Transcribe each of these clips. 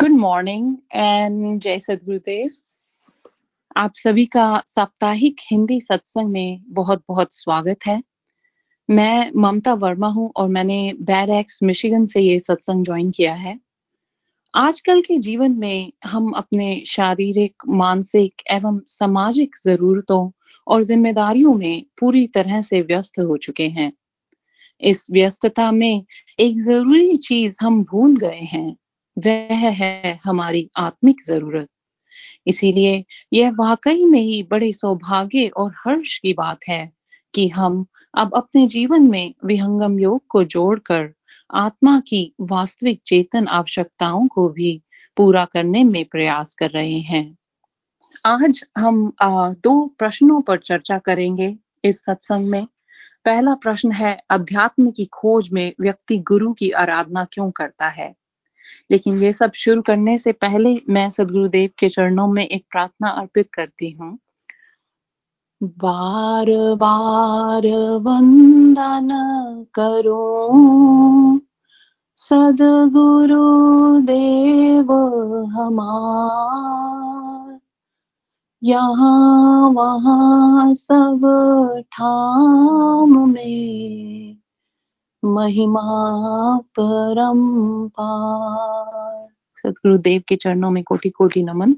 Good morning and जय सदगुरुदेव। आप सभी का साप्ताहिक हिंदी सत्संग में बहुत बहुत स्वागत है। मैं ममता वर्मा हूँ और मैंने बैड एक्स मिशिगन से ये सत्संग ज्वाइन किया है। आजकल के जीवन में हम अपने शारीरिक, मानसिक एवं सामाजिक जरूरतों और जिम्मेदारियों में पूरी तरह से व्यस्त हो चुके हैं। इस व्यस्तता में एक ज़रूरी चीज़ हम भूल गए हैं वह है हमारी आत्मिक ज़रूरत। इसीलिए यह वाकई में ही बड़े सौभाग्य और हर्ष की बात है कि हम अब अपने जीवन में विहंगम योग को जोड़कर आत्मा की वास्तविक चेतन आवश्यकताओं को भी पूरा करने में प्रयास कर रहे हैं। आज हम आ, दो प्रश्नों पर चर्चा करेंगे इस सत्संग में। पहला प्रश्न है अध्यात्म की खोज में व्यक्ति गुरु की आराधना क्यों करता है? लेकिन ये सब शुरू करने से पहले मैं सदगुरुदेव के चरणों में एक प्रार्थना अर्पित करती हूँ। बार बार वंदन करो। सदगुरु देव हमार, यहाँ, वहाँ सब ठाम में। महिमा परम्पार सदगुरुदेव के चरणों में कोटि कोटि नमन।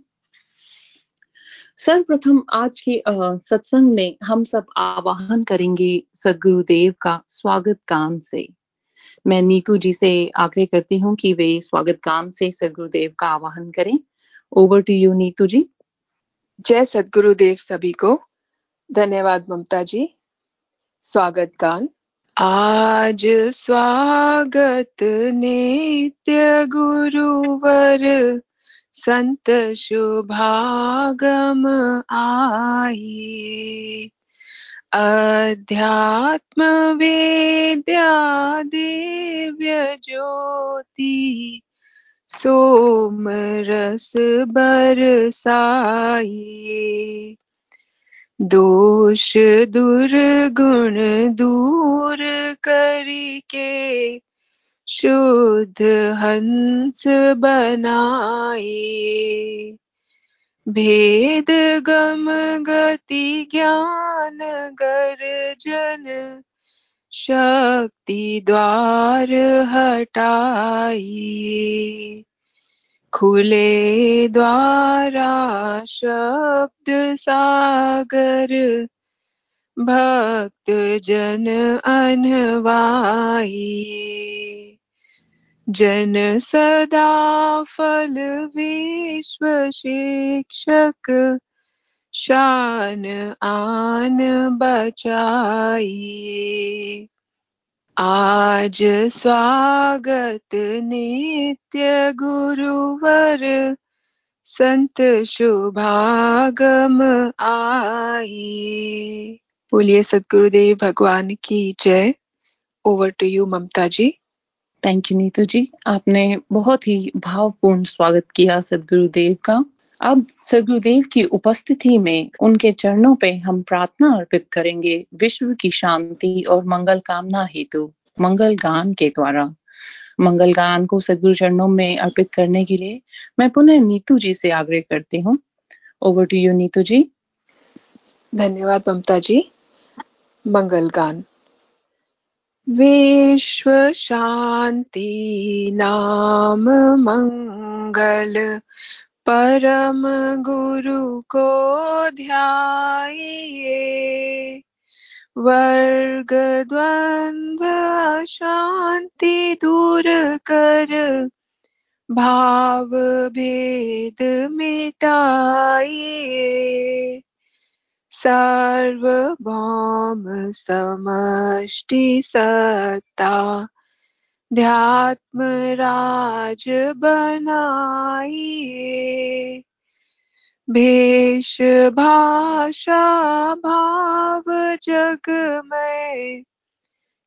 सर्वप्रथम आज के सत्संग में हम सब आवाहन करेंगे सदगुरुदेव का स्वागत गान से। मैं नीतू जी से आग्रह करती हूँ कि वे स्वागत गान से सदगुरुदेव का आवाहन करें। Over to you Neetu ji. जय सदगुरुदेव सभी को। धन्यवाद ममता जी। स्वागत गान। आज स्वागत नित्य गुरुवर। संत शुभागम आइए अध्यात्म वेद्या दिव्य ज्योति। सोम रस बरसाइए। दोष दुर्गुण दूर करके, शुद्ध हंस बनाए। भेद गम गति ज्ञान गर्जन, शक्ति द्वार हटाइए। खुले द्वारा शब्द सागर, भक्त जन अनवाई। जन सदा फल विश्व शिक्षक, शान आन बचाइए आज स्वागत नित्य गुरुवर। संत शुभागम आई। बोलिए, सदगुरुदेव भगवान की जय। Over to you Mamta ji thank you Neetu ji. आपने बहुत ही भावपूर्ण स्वागत किया सदगुरुदेव का। अब सदगुरुदेव की उपस्थिति में उनके चरणों पे हम प्रार्थना अर्पित करेंगे विश्व की शांति और मंगल कामना हेतु, मंगल गान के द्वारा। मंगल गान को सदगुरु चरणों में अर्पित करने के लिए मैं पुनः नीतू जी से आग्रह करती हूँ। Over to you Neetu ji. धन्यवाद ममता जी। मंगल गान। विश्व शांति, नाम मंगल। परम गुरु को ध्याइए। वर्ग द्वंद्व शांति दूर कर भाव भेद मिटाइए। सार्वभौम समष्टि सत्ता ध्यात्म राज बनाइए। भेष भाषा भाव जग में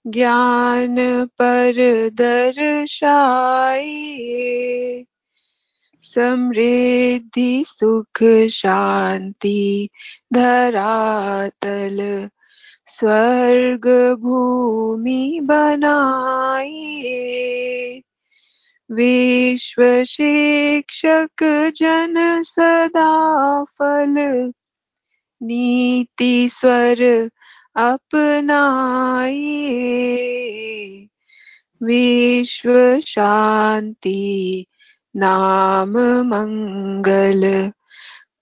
ज्ञान पर दर्शाइए। समृद्धि, सुख, शांति, धरातल स्वर्ग भूमि बनाइए विश्वशिक्षक जन सदा फल। नीति स्वर अपनाइए। विश्व शांति नाम मंगल।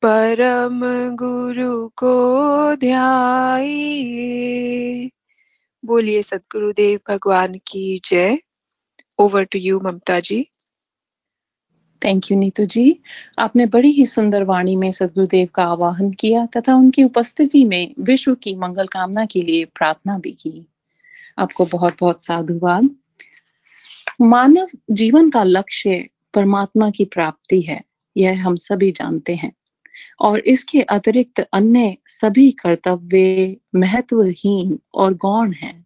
परम गुरु को ध्याइए। बोलिए सदगुरुदेव भगवान की जय। Over to you Mamta ji. Thank you Neetu ji. आपने बड़ी ही सुंदर वाणी में सदगुरुदेव का आवाहन किया तथा उनकी उपस्थिति में विश्व की मंगल कामना के लिए प्रार्थना भी की। आपको बहुत बहुत साधुवाद। मानव जीवन का लक्ष्य परमात्मा की प्राप्ति है, यह हम सभी जानते हैं। और इसके अतिरिक्त अन्य सभी कर्तव्य महत्वहीन और गौण हैं।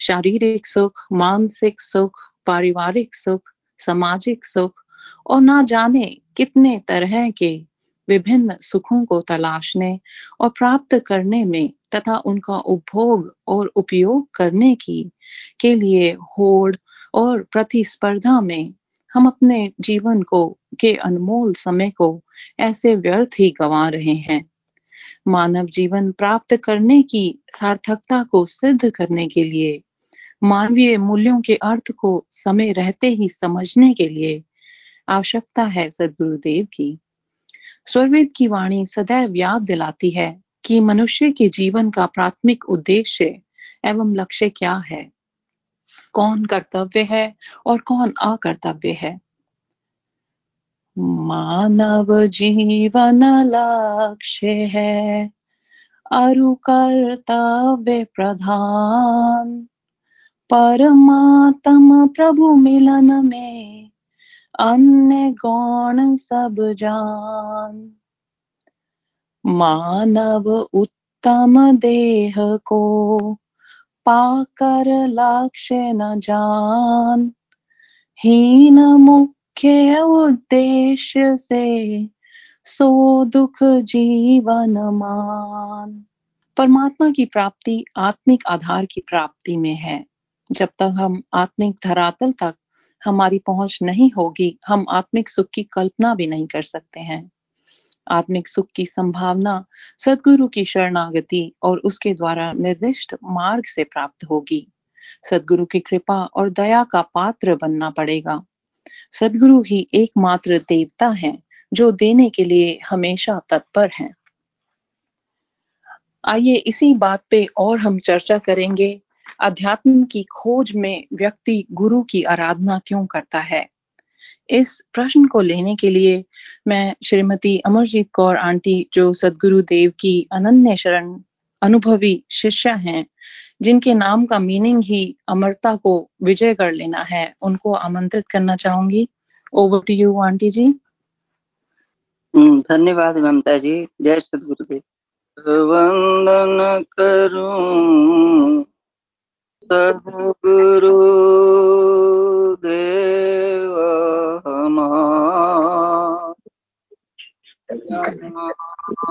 शारीरिक सुख, मानसिक सुख, पारिवारिक सुख, सामाजिक सुख और ना जाने कितने तरह के विभिन्न सुखों को तलाशने और प्राप्त करने में तथा उनका उपभोग और उपयोग करने की के लिए होड़ और प्रतिस्पर्धा में हम अपने जीवन को, के अनमोल समय को ऐसे व्यर्थ ही गंवा रहे हैं। मानव जीवन प्राप्त करने की सार्थकता को सिद्ध करने के लिए, मानवीय मूल्यों के अर्थ को समय रहते ही समझने के लिए आवश्यकता है सदगुरुदेव की। स्वरवेद की वाणी सदैव याद दिलाती है कि मनुष्य के जीवन का प्राथमिक उद्देश्य एवं लक्ष्य क्या है। कौन कर्तव्य है और कौन अकर्तव्य है? मानव जीवन लक्ष्य है अरु कर्तव्य प्रधान। परमात्म प्रभु मिलन में, अन्य गौण सब जान। मानव उत्तम देह को पाकर लक्ष्य न जान। हीन मुख्य उद्देश्य से सो दुख जीवन मान। परमात्मा की प्राप्ति आत्मिक आधार की प्राप्ति में है। जब तक हम आत्मिक धरातल तक हमारी पहुँच नहीं होगी, हम आत्मिक सुख की कल्पना भी नहीं कर सकते हैं। आत्मिक सुख की संभावना, सदगुरु की शरणागति और उसके द्वारा निर्दिष्ट मार्ग से प्राप्त होगी। सदगुरु की कृपा और दया का पात्र बनना पड़ेगा। सदगुरु ही एकमात्र देवता है, जो देने के लिए हमेशा तत्पर हैं। आइए इसी बात पे और हम चर्चा करेंगे, अध्यात्म की खोज में व्यक्ति गुरु की आराधना क्यों करता है। इस प्रश्न को लेने के लिए मैं श्रीमती अमरजीत कौर आंटी जो सदगुरु देव की अनन्य शरण अनुभवी शिष्या हैं जिनके नाम का मीनिंग ही अमरता को विजय कर लेना है उनको आमंत्रित करना चाहूँगी। Over to you aunty ji. हम्म, धन्यवाद ममता जी। जय सदगुरुदेव। वंदन करूँ सदगुरु।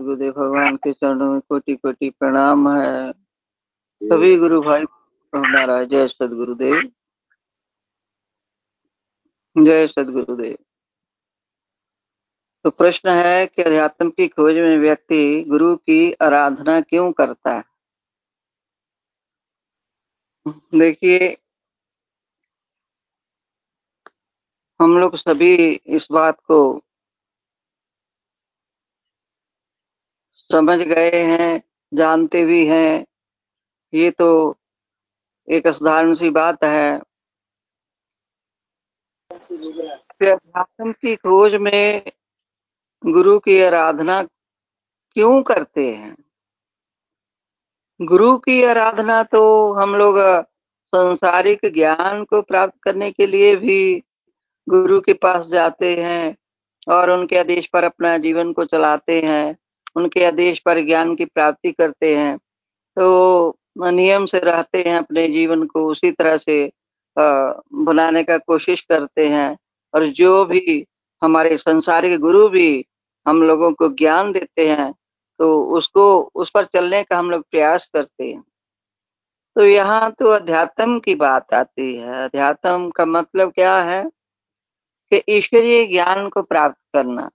सदगुरुदेव भगवान के चरणों में कोटि कोटि प्रणाम है। सभी गुरु भाई हमारा जय सदगुरुदेव। जय सदगुरुदेव। तो प्रश्न है कि अध्यात्म की खोज में व्यक्ति गुरु की आराधना क्यों करता है? देखिए हम लोग सभी इस बात को समझ गए हैं, जानते भी हैं। ये तो एक साधारण सी बात है। अध्यात्म की खोज में गुरु की आराधना क्यों करते हैं? गुरु की आराधना तो हम लोग संसारिक ज्ञान को प्राप्त करने के लिए भी गुरु के पास जाते हैं और उनके आदेश पर अपना जीवन को चलाते हैं। उनके आदेश पर ज्ञान की प्राप्ति करते हैं तो नियम से रहते हैं अपने जीवन को, उसी तरह से बनाने का कोशिश करते हैं। और जो भी हमारे संसारिक गुरु भी हम लोगों को ज्ञान देते हैं तो उसको, उस पर चलने का हम लोग प्रयास करते हैं। तो यहाँ तो अध्यात्म की बात आती है। अध्यात्म का मतलब क्या है? कि ईश्वरीय ज्ञान को प्राप्त करना।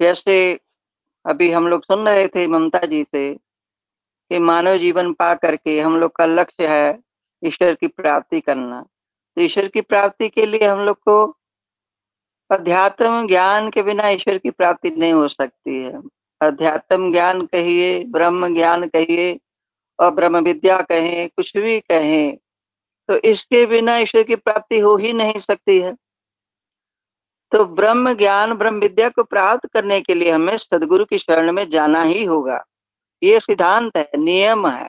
जैसे अभी हम लोग सुन रहे थे ममता जी से कि मानव जीवन पा करके हम लोग का लक्ष्य है ईश्वर की प्राप्ति करना। तो ईश्वर की प्राप्ति के लिए हम लोग को अध्यात्म ज्ञान के बिना ईश्वर की प्राप्ति नहीं हो सकती है। अध्यात्म ज्ञान कहिए, ब्रह्म ज्ञान कहिए और ब्रह्म विद्या कहें, कुछ भी कहें तो इसके बिना ईश्वर की प्राप्ति हो ही नहीं सकती है। तो ब्रह्म ज्ञान, ब्रह्म विद्या को प्राप्त करने के लिए हमें सदगुरु की शरण में जाना ही होगा। ये सिद्धांत है, नियम है।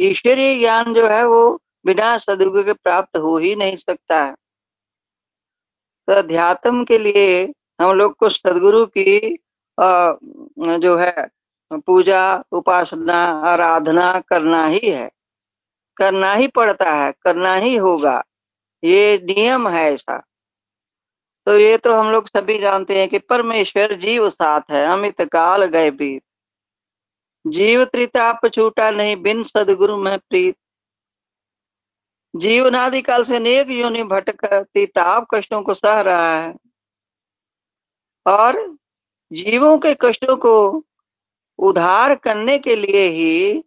ईश्वरीय ज्ञान जो है वो बिना सदगुरु के प्राप्त हो ही नहीं सकता है। तो अध्यात्म के लिए हम लोग को सदगुरु की जो है, पूजा, उपासना, आराधना करना ही है। करना ही पड़ता है, करना ही होगा। ये नियम है ऐसा। तो ये तो हम लोग सभी जानते हैं कि परमेश्वर जीव साथ है, अमित काल गए बीत जीव त्रिताप छूटा नहीं, बिन सदगुरु में प्रीत। जीवनादि काल से अनेक योनि भटक ताप कष्टों को सह रहा है। और जीवों के कष्टों को उधार करने के लिए ही,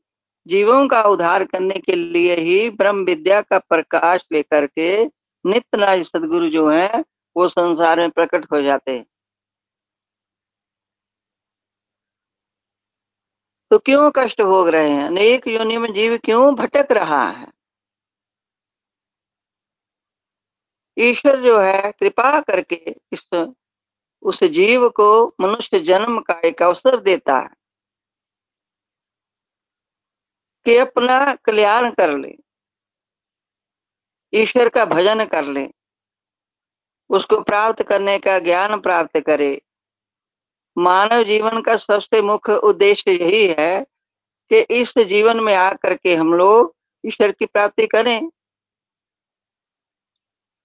जीवों का उद्धार करने के लिए ही ब्रह्म विद्या का प्रकाश लेकर के नित्य नाज सदगुरु जो है वो संसार में प्रकट हो जाते हैं। तो क्यों कष्ट भोग रहे हैं? अनेक योनि में जीव क्यों भटक रहा है? ईश्वर जो है, कृपा करके इस, उस जीव को मनुष्य जन्म का एक अवसर देता है कि अपना कल्याण कर ले, ईश्वर का भजन कर ले। उसको प्राप्त करने का ज्ञान प्राप्त करे। मानव जीवन का सबसे मुख्य उद्देश्य यही है कि इस जीवन में आकर के हम लोग ईश्वर की प्राप्ति करें।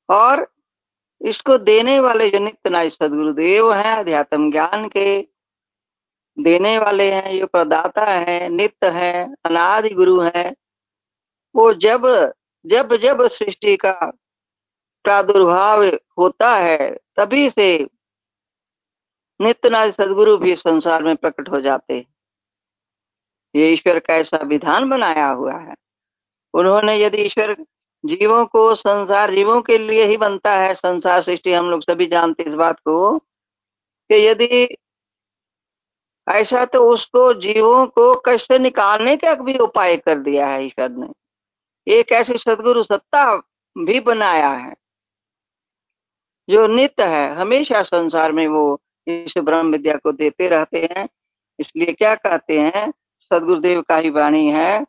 और इसको देने वाले जो नित्य नाय सदगुरुदेव हैं, अध्यात्म ज्ञान के देने वाले हैं, जो प्रदाता है, नित्य है, अनादि गुरु हैं, वो जब जब जब सृष्टि का प्रादुर्भाव होता है, तभी से नित्यनाथ सदगुरु भी संसार में प्रकट हो जाते हैं। ये ईश्वर का ऐसा विधान बनाया हुआ है। उन्होंने यदि ईश्वर जीवों को, संसार जीवों के लिए ही बनता है, संसार सृष्टि हम लोग सभी जानते इस बात को, कि यदि ऐसा तो उसको जीवों को कष्ट निकालने का भी उपाय कर दिया है ईश्वर ने। एक ऐसी सदगुरु सत्ता भी बनाया है। जो नित्य है, हमेशा संसार में वो इस ब्रह्म विद्या को देते रहते हैं। इसलिए क्या कहते हैं, सदगुरुदेव का ही वाणी है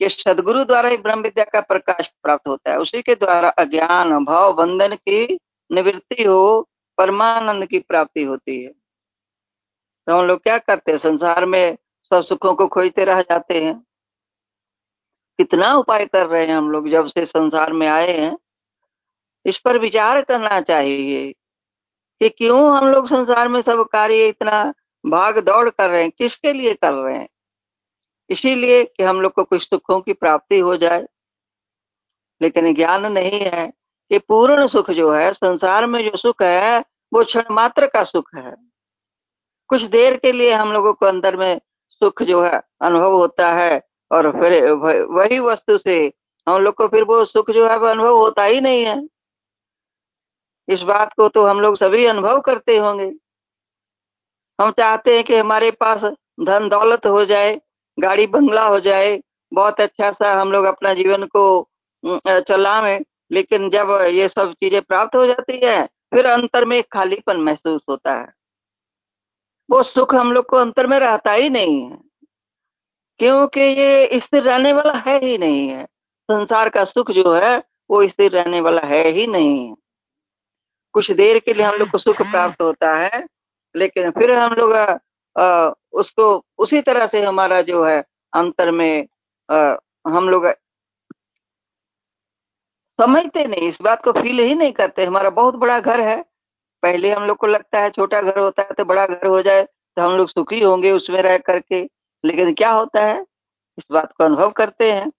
कि सदगुरु द्वारा ही ब्रह्म विद्या का प्रकाश प्राप्त होता है। उसी के द्वारा अज्ञान भाव बंधन की निवृत्ति हो, परमानंद की प्राप्ति होती है। तो हम लोग क्या करते हैं, संसार में सब सुखों को खोजते रह जाते हैं। कितना उपाय कर रहे हैं हम लोग जब से संसार में आए हैं इस पर विचार करना चाहिए कि क्यों हम लोग संसार में सब कार्य इतना भाग दौड़ कर रहे हैं, किसके लिए कर रहे हैं? इसीलिए कि हम लोग को कुछ सुखों की प्राप्ति हो जाए। लेकिन ज्ञान नहीं है कि पूर्ण सुख जो है, संसार में जो सुख है, वो क्षण मात्र का सुख है। कुछ देर के लिए हम लोगों को अंदर में सुख जो है, अनुभव होता है और फिर वही वस्तु से हम लोग को फिर वो सुख जो है, वो अनुभव होता ही नहीं है। इस बात को तो हम लोग सभी अनुभव करते होंगे। हम चाहते हैं कि हमारे पास धन दौलत हो जाए, गाड़ी बंगला हो जाए, बहुत अच्छा सा हम लोग अपना जीवन को चलावें लेकिन जब ये सब चीज़ें प्राप्त हो जाती है, फिर अंतर में खालीपन महसूस होता है। वो सुख हम लोग को अंतर में रहता ही नहीं है, क्योंकि ये स्थिर रहने वाला है ही नहीं है। संसार का सुख जो है, वो स्थिर रहने वाला है ही नहीं है। कुछ देर के लिए हम लोग को सुख प्राप्त होता है लेकिन फिर हम लोग उसको उसी तरह से हमारा जो है अंतर में आ, हम लोग समझते नहीं इस बात को फील ही नहीं करते। हमारा बहुत बड़ा घर है पहले हम लोग को लगता है छोटा घर होता है तो बड़ा घर हो जाए तो हम लोग सुखी होंगे उसमें रह करके लेकिन क्या होता है इस बात को अनुभव करते हैं।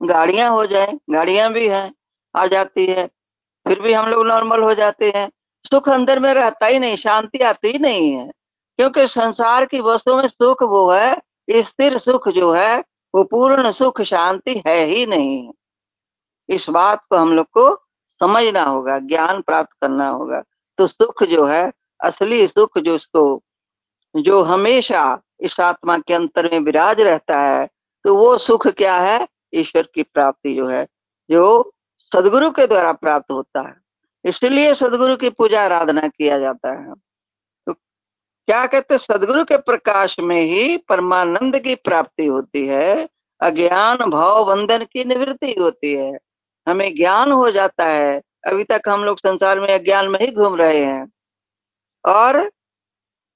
गाड़ियाँ हो जाए गाड़ियाँ भी हैं आ जाती है फिर भी हम लोग नॉर्मल हो जाते हैं। सुख अंदर में रहता ही नहीं, शांति आती ही नहीं है। क्योंकि संसार की वस्तु में सुख वो है, स्थिर सुख जो है, वो पूर्ण सुख, शांति है ही नहीं। इस बात को हम लोग को समझना होगा, ज्ञान प्राप्त करना होगा। तो सुख जो है, असली सुख जो इसको जो हमेशा इस आत्मा के अंतर में विराज रहता है तो वो सुख क्या है? ईश्वर की प्राप्ति जो है, जो सदगुरु के द्वारा प्राप्त होता है। इसलिए सदगुरु की पूजा आराधना किया जाता है। तो क्या कहते सदगुरु के प्रकाश में ही परमानंद की प्राप्ति होती है। अज्ञान, भाव बंधन की निवृत्ति होती है। हमें ज्ञान हो जाता है। अभी तक हम लोग संसार में अज्ञान में ही घूम रहे हैं। और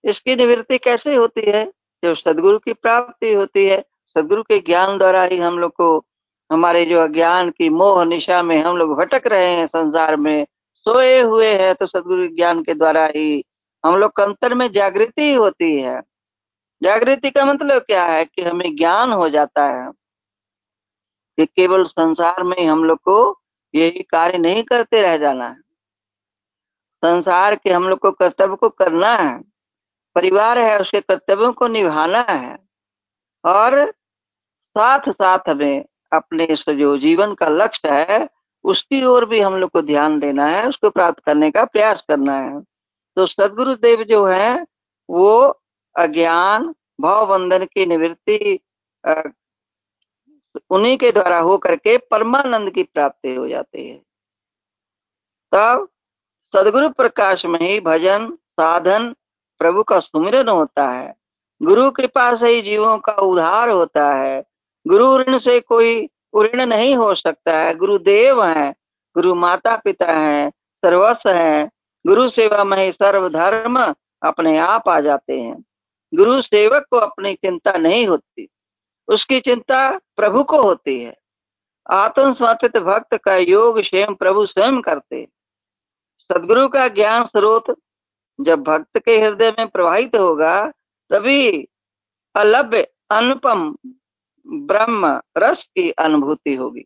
इसकी निवृत्ति कैसे होती है? जब सदगुरु की प्राप्ति होती है, सदगुरु के ज्ञान द्वारा ही हम लोग को हमारे जो अज्ञान की मोह निशा में हम लोग भटक रहे हैं संसार में, सोए हुए हैं तो सदगुरु ज्ञान के द्वारा ही हम लोग अंतर में जागृति होती है। जागृति का मतलब क्या है कि हमें ज्ञान हो जाता है कि केवल संसार में हम लोग को यही कार्य नहीं करते रह जाना है। संसार के हम लोग को कर्तव्य को करना है, परिवार है, उसके कर्तव्यों को निभाना है और साथ साथ हमें अपने जो जीवन का लक्ष्य है, उसकी ओर भी हम लोग को ध्यान देना है, उसको प्राप्त करने का प्रयास करना है। तो सदगुरु देव जो है, वो अज्ञान, भाव बंधन की निवृत्ति उन्हीं के द्वारा हो करके परमानंद की प्राप्ति हो जाती है। तब सदगुरु प्रकाश में ही भजन, साधन, प्रभु का सुमिरन होता है। गुरु कृपा से ही जीवों का उद्धार होता है। गुरु ऋण से कोई ऋण नहीं हो सकता है। गुरुदेव है, गुरु माता पिता है, सर्वस्व है। गुरु सेवा में ही सर्वधर्म अपने आप आ जाते हैं। गुरु सेवक को अपनी चिंता नहीं होती। उसकी चिंता प्रभु को होती है। आत्म समर्पित भक्त का योग स्वयं प्रभु स्वयं करते सदगुरु का ज्ञान स्रोत जब भक्त के हृदय में प्रवाहित होगा, तभी अलभ्य, अनुपम ब्रह्म रस की अनुभूति होगी।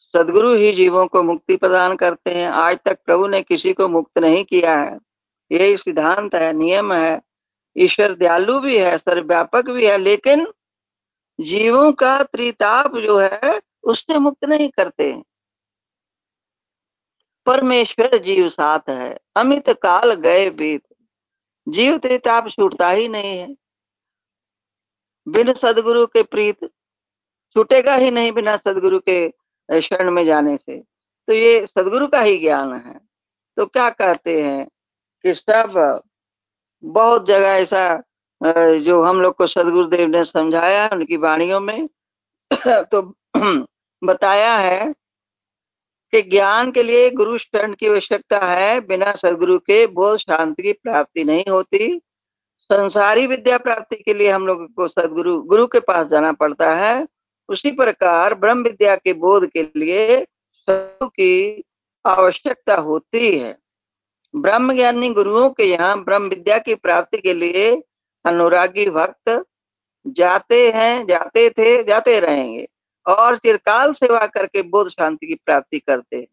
सदगुरु ही जीवों को मुक्ति प्रदान करते हैं। आज तक प्रभु ने किसी को मुक्त नहीं किया है। यही सिद्धांत है, नियम है। ईश्वर दयालु भी है, सर्वव्यापक भी है, लेकिन जीवों का त्रिताप जो है, उससे मुक्त नहीं करते। परमेश्वर जीव साथ है। अमित काल गए बीत। जीव त्रिताप छूटता ही नहीं है। बिन सदगुरु के प्रीत छूटेगा ही नहीं बिना सदगुरु के शरण में जाने से। तो ये सदगुरु का ही ज्ञान है। तो क्या कहते हैं कि सब, बहुत जगह ऐसा जो हम लोग को सदगुरुदेव ने समझाया, उनकी वाणियों में तो बताया है कि ज्ञान के लिए गुरु शरण की आवश्यकता है। बिना सदगुरु के बोध शांति की प्राप्ति नहीं होती। संसारी विद्या प्राप्ति के लिए हम लोग को सदगुरु, गुरु के पास जाना पड़ता है। उसी प्रकार ब्रह्म विद्या के बोध के लिए सदगुरु की आवश्यकता होती है। ब्रह्म ज्ञानी गुरुओं के यहाँ ब्रह्म विद्या की प्राप्ति के लिए अनुरागी भक्त जाते हैं, जाते थे, जाते रहेंगे और चिरकाल सेवा करके बोध शांति की प्राप्ति करते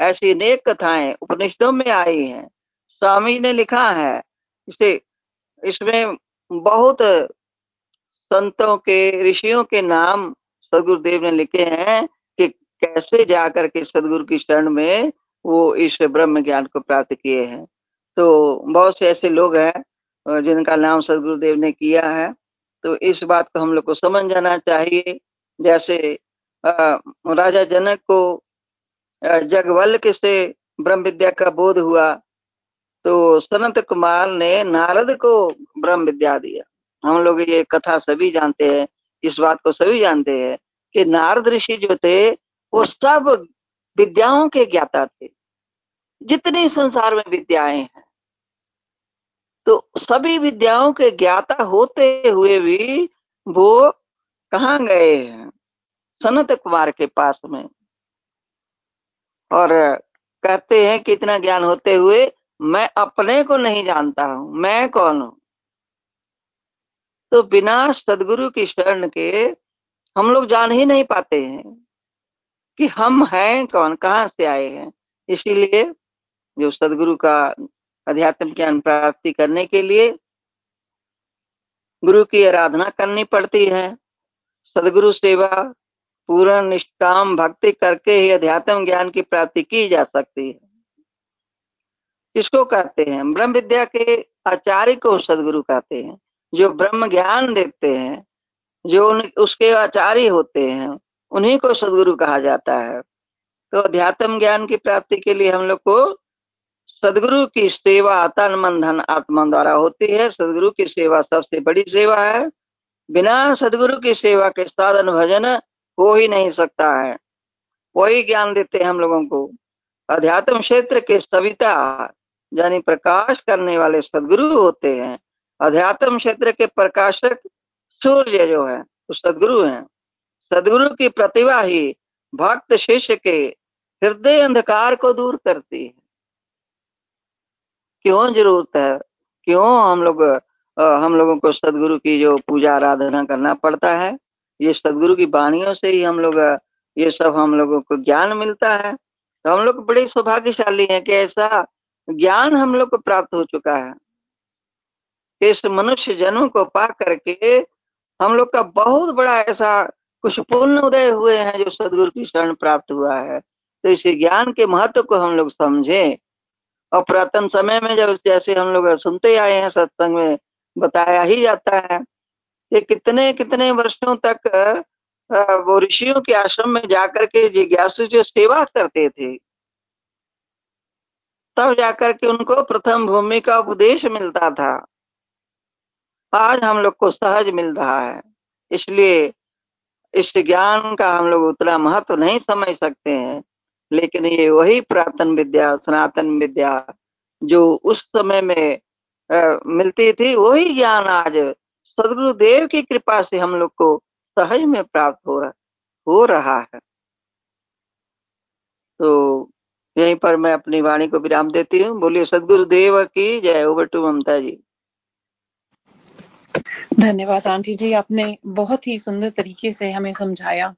ऐसी नेक कथाएँ उपनिषदों में आई हैं। स्वामी ने लिखा है, इसे इसमें बहुत संतों के, ऋषियों के नाम सदगुरुदेव ने लिखे हैं कि कैसे जाकर के सदगुरु की शरण में वो इस ब्रह्म ज्ञान को प्राप्त किए हैं। तो बहुत से ऐसे लोग हैं जिनका नाम सदगुरुदेव ने किया है। तो इस बात को हम लोग को समझ जाना चाहिए। जैसे राजा जनक को जगवल के से ब्रह्म विद्या का बोध हुआ। तो सनत कुमार ने नारद को ब्रह्म विद्या दिया हम लोग ये कथा सभी जानते हैं, इस बात को सभी जानते हैं कि नारद ऋषि जो थे, वो सब विद्याओं के ज्ञाता थे। जितनी संसार में विद्याएँ हैं तो सभी विद्याओं के ज्ञाता होते हुए भी वो कहा गए हैं? सनत कुमार के पास में। और कहते हैं कि इतना ज्ञान होते हुए मैं अपने को नहीं जानता हूँ। मैं कौन हूँ? तो बिना सदगुरु की शरण के हम लोग जान ही नहीं पाते हैं कि हम हैं कौन, कहाँ से आए हैं। इसीलिए जो सदगुरु का अध्यात्म ज्ञान प्राप्ति करने के लिए गुरु की आराधना करनी पड़ती है। सदगुरु सेवा, पूर्ण निष्काम भक्ति करके ही अध्यात्म ज्ञान की प्राप्ति की जा सकती है। किसको कहते हैं? ब्रह्म विद्या के आचार्य को सदगुरु कहते हैं जो ब्रह्म ज्ञान देते हैं जो उन, उसके आचार्य होते हैं उन्हीं को सदगुरु कहा जाता है। तो अध्यात्म ज्ञान की प्राप्ति के लिए हम लोग को सदगुरु की सेवा तन मन धन आत्मा द्वारा होती है। सदगुरु की सेवा सबसे बड़ी सेवा है। बिना सदगुरु की सेवा के साधन भजन हो ही नहीं सकता है। वही ज्ञान देते हैं हम लोगों को। अध्यात्म क्षेत्र के सविता यानी प्रकाश करने वाले सदगुरु होते हैं। अध्यात्म क्षेत्र के प्रकाशक सूर्य जो है, वो सदगुरु हैं। सदगुरु की प्रतिभा ही भक्त शिष्य के हृदय अंधकार को दूर करती है। क्यों ज़रूरत है? क्यों हम लोग हम लोगों को सदगुरु की जो पूजा आराधना करना पड़ता है? ये सदगुरु की वाणियों से ही हम लोग, ये सब हम लोगों को ज्ञान मिलता है। तो हम लोग बड़े सौभाग्यशाली हैं कि ऐसा ज्ञान हम लोग को प्राप्त हो चुका है। इस मनुष्य जनों को पा करके हम लोग का बहुत बड़ा ऐसा कुछ पुण्य उदय हुए हैं जो सदगुरु की शरण प्राप्त हुआ है। तो इस ज्ञान के महत्व को हम लोग समझे। और पुरातन समय में जब जैसे हम लोग सुनते आए हैं, सत्संग में बताया ही जाता है कि कितने कितने वर्षों तक वो ऋषियों के आश्रम में जाकर के जिज्ञासु जो सेवा करते थे तब जाकर के उनको प्रथम भूमि का उपदेश मिलता था। आज हम लोग को सहज मिल रहा है। इसलिए इस ज्ञान का हम लोग उतना महत्व नहीं समझ सकते हैं। लेकिन ये वही पुरातन विद्या सनातन विद्या जो उस समय में आ, मिलती थी वही ज्ञान आज सदगुरु देव की कृपा से हम लोग को सहज में प्राप्त हो रहा हो रहा है। तो यहीं पर मैं अपनी वाणी को विराम देती हूँ। बोलिए सदगुरु देव की जय। Over to Mamta ji. धन्यवाद आंटी जी। आपने बहुत ही सुंदर तरीके से हमें समझाया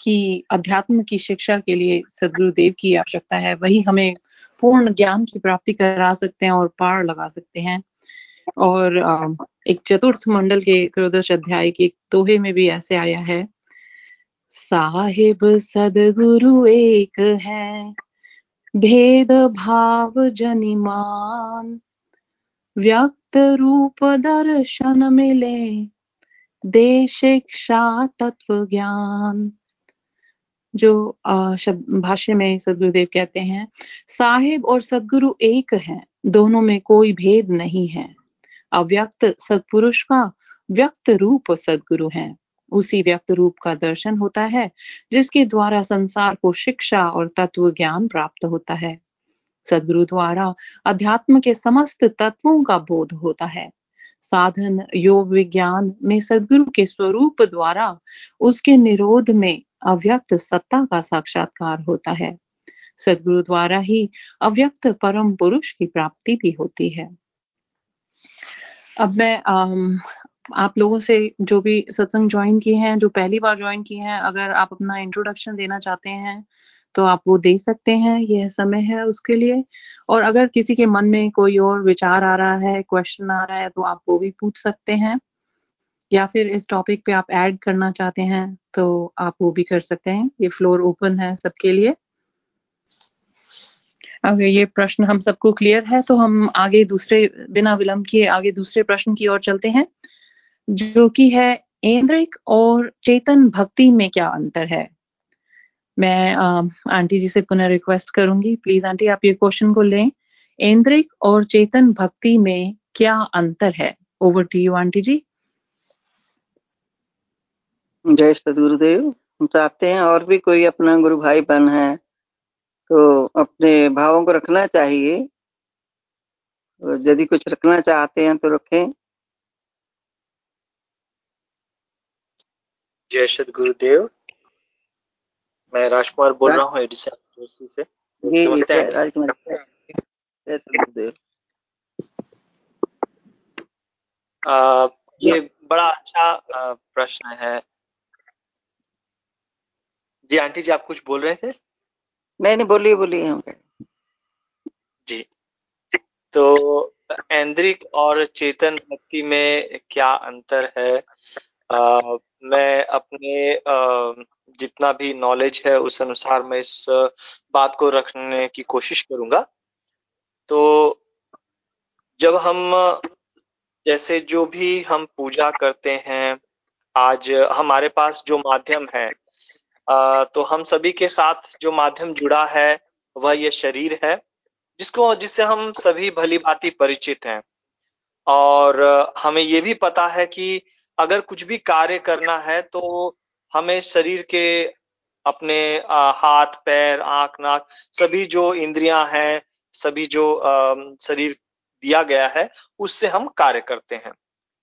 कि अध्यात्म की शिक्षा के लिए सदगुरुदेव की आवश्यकता है। वही हमें पूर्ण ज्ञान की प्राप्ति करा सकते हैं और पार लगा सकते हैं। और एक चतुर्थ मंडल के त्रयोदश अध्याय के दोहे में भी ऐसे आया है। साहिब, सदगुरु एक है। भेद भाव जनिमान व्यक्त रूप दर्शन मिले दे शिक्षा तत्व ज्ञान जो भाष्य में सदगुरुदेव कहते हैं, साहिब और सदगुरु एक हैं, दोनों में कोई भेद नहीं है। अव्यक्त सदपुरुष का व्यक्त रूप सदगुरु है। उसी व्यक्त रूप का दर्शन होता है, जिसके द्वारा संसार को शिक्षा और तत्व ज्ञान प्राप्त होता है। सदगुरु द्वारा अध्यात्म के समस्त तत्वों का बोध होता है। साधन, योग, विज्ञान में सदगुरु के स्वरूप द्वारा उसके निरोध में अव्यक्त सत्ता का साक्षात्कार होता है। सदगुरु द्वारा ही अव्यक्त परम पुरुष की प्राप्ति भी होती है। अब मैं आप लोगों से जो भी सत्संग ज्वाइन किए हैं, जो पहली बार ज्वाइन किए हैं, अगर आप अपना इंट्रोडक्शन देना चाहते हैं तो आप वो दे सकते हैं। यह समय है उसके लिए। और अगर किसी के मन में कोई और विचार आ रहा है क्वेश्चन आ रहा है तो आप वो भी पूछ सकते हैं। या फिर इस टॉपिक पे आप ऐड करना चाहते हैं तो आप वो भी कर सकते हैं। ये फ्लोर ओपन है सबके लिए। अगर ये प्रश्न हम सबको क्लियर है तो हम आगे दूसरे, बिना विलंब किए आगे दूसरे प्रश्न की ओर चलते हैं। जो कि है इंद्रिक और चेतन भक्ति में क्या अंतर है? मैं आंटी जी से पुनः रिक्वेस्ट करूँगी। प्लीज़ आंटी, आप ये क्वेश्चन को लें। इंद्रिक और चेतन भक्ति में क्या अंतर है? Over to you aunty ji. जय सदगुरुदेव। हम चाहते हैं और भी कोई अपना गुरु भाई बन है तो अपने भावों को रखना चाहिए। यदि कुछ रखना चाहते हैं तो रखें। जय सद गुरुदेव। मैं राजकुमार बोल रहा हूँ एडिसन यूनिवर्सिटी से। नमस्ते। ये बड़ा अच्छा प्रश्न है। जी आंटी जी आप कुछ बोल रहे थे? नहीं नहीं बोलिए बोलिए हम जी। तो ऐन्द्रिक और चेतन भक्ति में क्या अंतर है? आ, मैं अपने जितना भी नॉलेज है, उस अनुसार मैं इस बात को रखने की कोशिश करूँगा। तो जब हम जैसे जो भी हम पूजा करते हैं, आज हमारे पास जो माध्यम है तो हम सभी के साथ जो माध्यम जुड़ा है, वह ये शरीर है, जिसको, जिससे हम सभी भली भांति परिचित हैं। और हमें ये भी पता है कि अगर कुछ भी कार्य करना है तो हमें शरीर के अपने हाथ, पैर, आँख, नाक सभी जो इंद्रियाँ हैं, सभी जो शरीर दिया गया है, उससे हम कार्य करते हैं।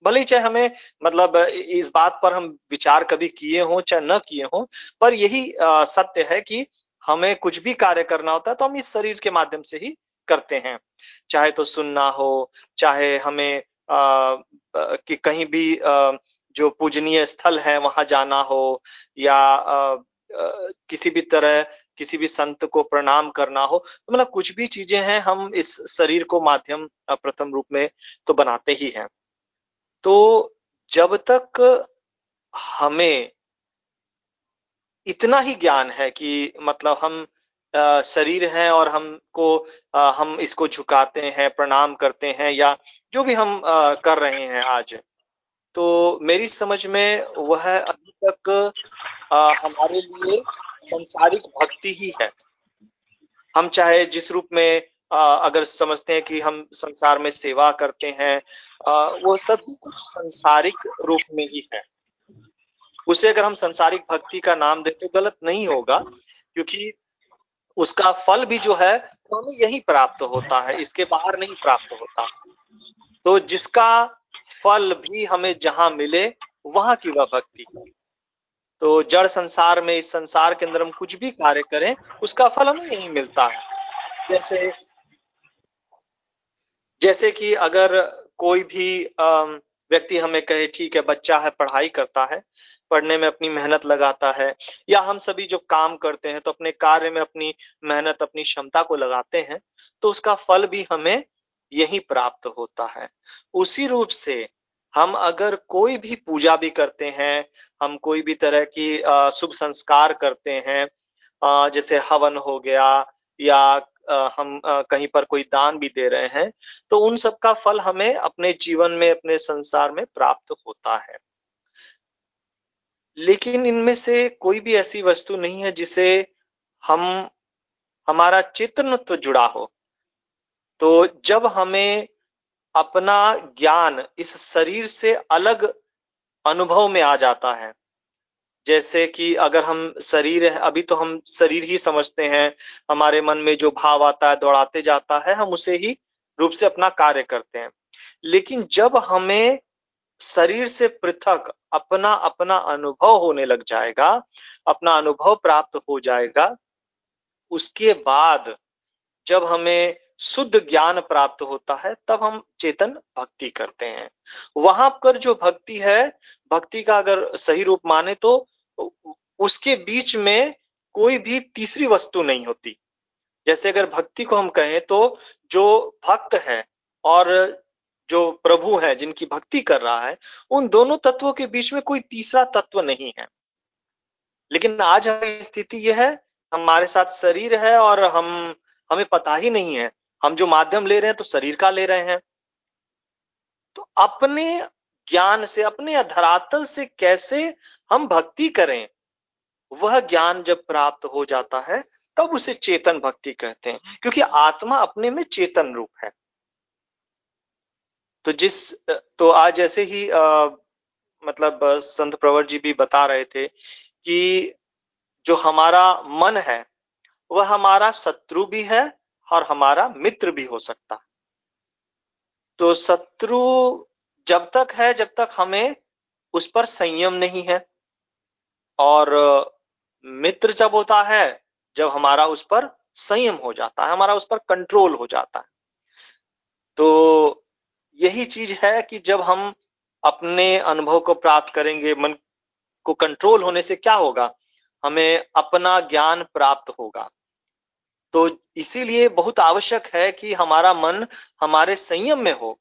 भले ही चाहे हमें मतलब इस बात पर हम विचार कभी किए हों चाहे न किए हों, पर यही सत्य है कि हमें कुछ भी कार्य करना होता है तो हम इस शरीर के माध्यम से ही करते हैं। चाहे तो सुनना हो, चाहे हमें कि कहीं भी जो पूजनीय स्थल है, वहाँ जाना हो या किसी भी तरह, किसी भी संत को प्रणाम करना हो तो मतलब कुछ भी चीज़ें हैं, हम इस शरीर को माध्यम प्रथम रूप में तो बनाते ही हैं। तो जब तक हमें इतना ही ज्ञान है कि मतलब हम शरीर है और हमको हम इसको झुकाते हैं, प्रणाम करते हैं या जो भी हम कर रहे हैं आज। तो मेरी समझ में वह अभी तक हमारे लिए संसारिक भक्ति ही है। हम चाहे जिस रूप में अगर समझते हैं कि हम संसार में सेवा करते हैं वो सब कुछ संसारिक रूप में ही है। उसे अगर हम संसारिक भक्ति का नाम देते तो गलत नहीं होगा, क्योंकि उसका फल भी जो है तो हमें यही प्राप्त होता है, इसके बाहर नहीं प्राप्त होता। तो जिसका फल भी हमें जहाँ मिले, वहाँ की वह भक्ति तो जड़ संसार में, इस संसार के अंदर हम कुछ भी कार्य करें, उसका फल हमें यही मिलता है। जैसे जैसे कि अगर कोई भी व्यक्ति हमें कहे, ठीक है, बच्चा है, पढ़ाई करता है पढ़ने में अपनी मेहनत लगाता है, या हम सभी जो काम करते हैं तो अपने कार्य में अपनी मेहनत, अपनी क्षमता को लगाते हैं तो उसका फल भी हमें यही प्राप्त होता है। उसी रूप से हम अगर कोई भी पूजा भी करते हैं, हम कोई भी तरह की शुभ संस्कार करते हैं जैसे हवन हो गया, या हम कहीं पर कोई दान भी दे रहे हैं तो उन सब का फल हमें अपने जीवन में, अपने संसार में प्राप्त होता है। लेकिन इनमें से कोई भी ऐसी वस्तु नहीं है जिसे हम, हमारा चेतन तो जुड़ा हो। तो जब हमें अपना ज्ञान इस शरीर से अलग अनुभव में आ जाता है, जैसे कि अगर हम शरीर है अभी तो हम शरीर ही समझते हैं, हमारे मन में जो भाव आता है, दौड़ाते जाता है, हम उसे ही रूप से अपना कार्य करते हैं। लेकिन जब हमें शरीर से पृथक अपना अपना अनुभव होने लग जाएगा, अपना अनुभव प्राप्त हो जाएगा। उसके बाद जब हमें शुद्ध ज्ञान प्राप्त होता है, तब हम चेतन भक्ति करते हैं। वहाँ पर जो भक्ति है, भक्ति का अगर सही रूप माने तो उसके बीच में कोई भी तीसरी वस्तु नहीं होती। जैसे अगर भक्ति को हम कहें तो जो भक्त है और जो प्रभु है, जिनकी भक्ति कर रहा है, उन दोनों तत्वों के बीच में कोई तीसरा तत्व नहीं है। लेकिन आज हमारी स्थिति यह है, हमारे साथ शरीर है और हम, हमें पता ही नहीं है। हम जो माध्यम ले रहे हैं तो शरीर का ले रहे हैं। तो अपने ज्ञान से, अपने धरातल से कैसे हम भक्ति करें, वह ज्ञान जब प्राप्त हो जाता है, तब उसे चेतन भक्ति कहते हैं। क्योंकि आत्मा अपने में चेतन रूप है। तो जिस तो आज ऐसे ही आ, मतलब संत प्रवर जी भी बता रहे थे कि जो हमारा मन है वह हमारा शत्रु भी है और हमारा मित्र भी हो सकता है। तो शत्रु जब तक है जब तक हमें उस पर संयम नहीं है और मित्र जब होता है जब हमारा उस पर संयम हो जाता है हमारा उस पर कंट्रोल हो जाता है। तो यही चीज़ है कि जब हम अपने अनुभव को प्राप्त करेंगे मन को कंट्रोल होने से क्या होगा? हमें अपना ज्ञान प्राप्त होगा। तो इसीलिए बहुत आवश्यक है कि हमारा मन हमारे संयम में हो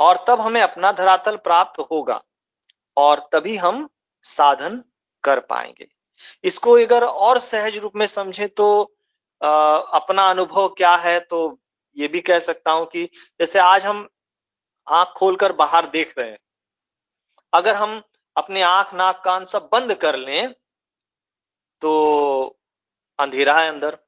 और तब हमें अपना धरातल प्राप्त होगा और तभी हम साधन कर पाएँगे। इसको अगर और सहज रूप में समझे तो आ, अपना अनुभव क्या है? तो ये भी कह सकता हूँ कि जैसे आज हम आँख खोलकर बाहर देख रहे हैं। अगर हम अपने आँख, नाक, कान सब बंद कर लें तो अंधेरा है अंदर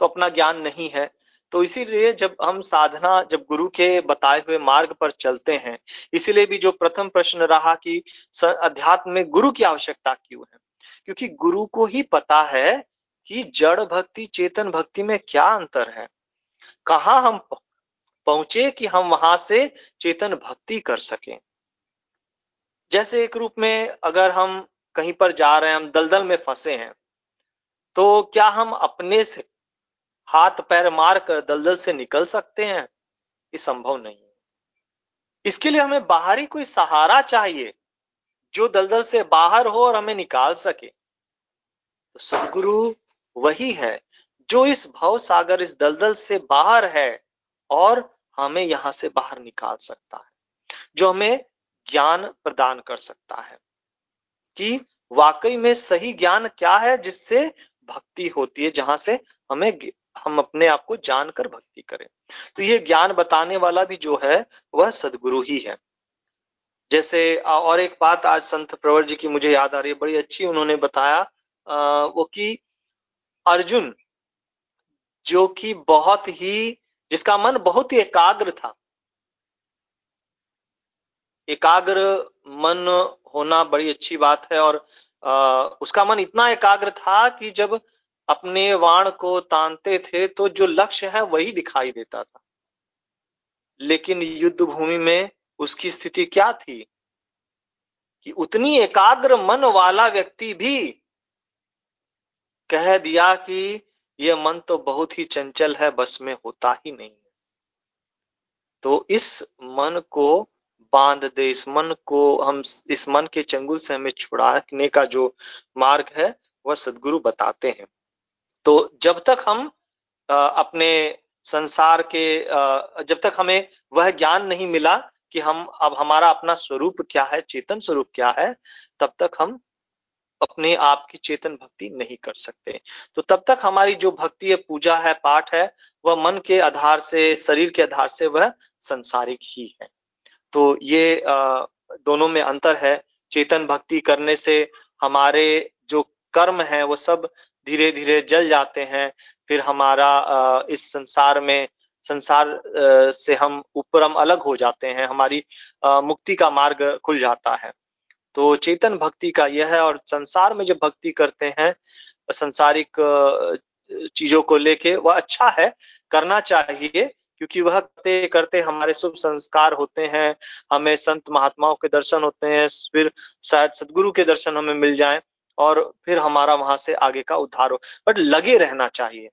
तो अपना ज्ञान नहीं है। तो इसीलिए जब हम साधना, जब गुरु के बताए हुए मार्ग पर चलते हैं, इसीलिए भी जो प्रथम प्रश्न रहा कि अध्यात्म में गुरु की आवश्यकता क्यों है? क्योंकि गुरु को ही पता है कि जड़ भक्ति, चेतन भक्ति में क्या अंतर है। कहा हम पहुँचे कि हम वहाँ से चेतन भक्ति कर सकें। जैसे एक रूप में अगर हम कहीं पर जा रहे हैं, हम दलदल में फंसे हैं तो क्या हम अपने से हाथ पैर मार कर दलदल से निकल सकते हैं? ये संभव नहीं है। इसके लिए हमें बाहरी कोई सहारा चाहिए जो दलदल से बाहर हो और हमें निकाल सके। तो सदगुरु वही है जो इस भव सागर, इस दलदल से बाहर है और हमें यहाँ से बाहर निकाल सकता है, जो हमें ज्ञान प्रदान कर सकता है। कि वाकई में सही ज्ञान क्या है जिससे भक्ति होती है, जहाँ से हमें हम अपने आप को जानकर भक्ति करें। तो ये ज्ञान बताने वाला भी जो है, वह सदगुरु ही है। जैसे और एक बात आज संत प्रवर जी की मुझे याद आ रही है, बड़ी अच्छी उन्होंने बताया वो कि अर्जुन, जो कि बहुत ही जिसका मन बहुत ही एकाग्र था। एकाग्र मन होना बड़ी अच्छी बात है और आ, उसका मन इतना एकाग्र था कि जब अपने वाण को तानते थे तो जो लक्ष्य है वही दिखाई देता था। लेकिन युद्ध भूमि में उसकी स्थिति क्या थी कि उतनी एकाग्र मन वाला व्यक्ति भी कह दिया कि यह मन तो बहुत ही चंचल है, बस में होता ही नहीं है। तो इस मन को बाँध दे, इस मन को हम, इस मन के चंगुल से हमें छुड़ाने का जो मार्ग है, वह सदगुरु बताते हैं। तो जब तक हम अपने संसार के जब तक हमें वह ज्ञान नहीं मिला कि हम, अब हमारा अपना स्वरूप क्या है, चेतन स्वरूप क्या है, तब तक हम अपने आप की चेतन भक्ति नहीं कर सकते। तो तब तक हमारी जो भक्ति है, पूजा है, पाठ है, वह मन के आधार से, शरीर के आधार से वह संसारिक ही है। तो ये दोनों में अंतर है। चेतन भक्ति करने से हमारे जो कर्म है, वो सब धीरे धीरे जल जाते हैं। फिर हमारा इस संसार में, संसार से हम ऊपर हम अलग हो जाते हैं। हमारी मुक्ति का मार्ग खुल जाता है। तो चेतन भक्ति का यह है और संसार में जब भक्ति करते हैं, संसारिक चीज़ों को लेके वह अच्छा है, करना चाहिए, क्योंकि वह करते करते हमारे शुभ संस्कार होते हैं, हमें संत महात्माओं के दर्शन होते हैं, फिर शायद सदगुरु के दर्शन हमें मिल जाए और फिर हमारा वहाँ से आगे का उद्धार हो। बट लगे रहना चाहिए।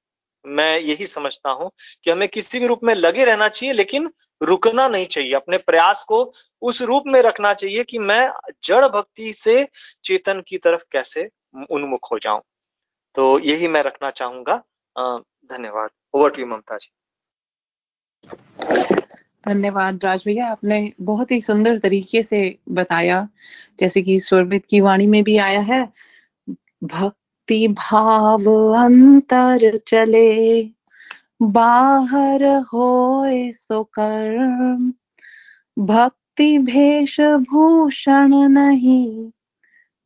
मैं यही समझता हूँ कि हमें किसी भी रूप में लगे रहना चाहिए, लेकिन रुकना नहीं चाहिए। अपने प्रयास को उस रूप में रखना चाहिए कि मैं जड़ भक्ति से चेतन की तरफ़ कैसे उन्मुख हो जाऊँ। तो यही मैं रखना चाहूँगा। धन्यवाद। Over to Mamta ji. धन्यवाद राज भैया, आपने बहुत ही सुंदर तरीके से बताया, जैसे कि स्वरमित की वाणी में भी आया है, भक्ति भाव अंतर चले। बाहर होए सो कर्म। भक्ति भेष भूषण नहीं।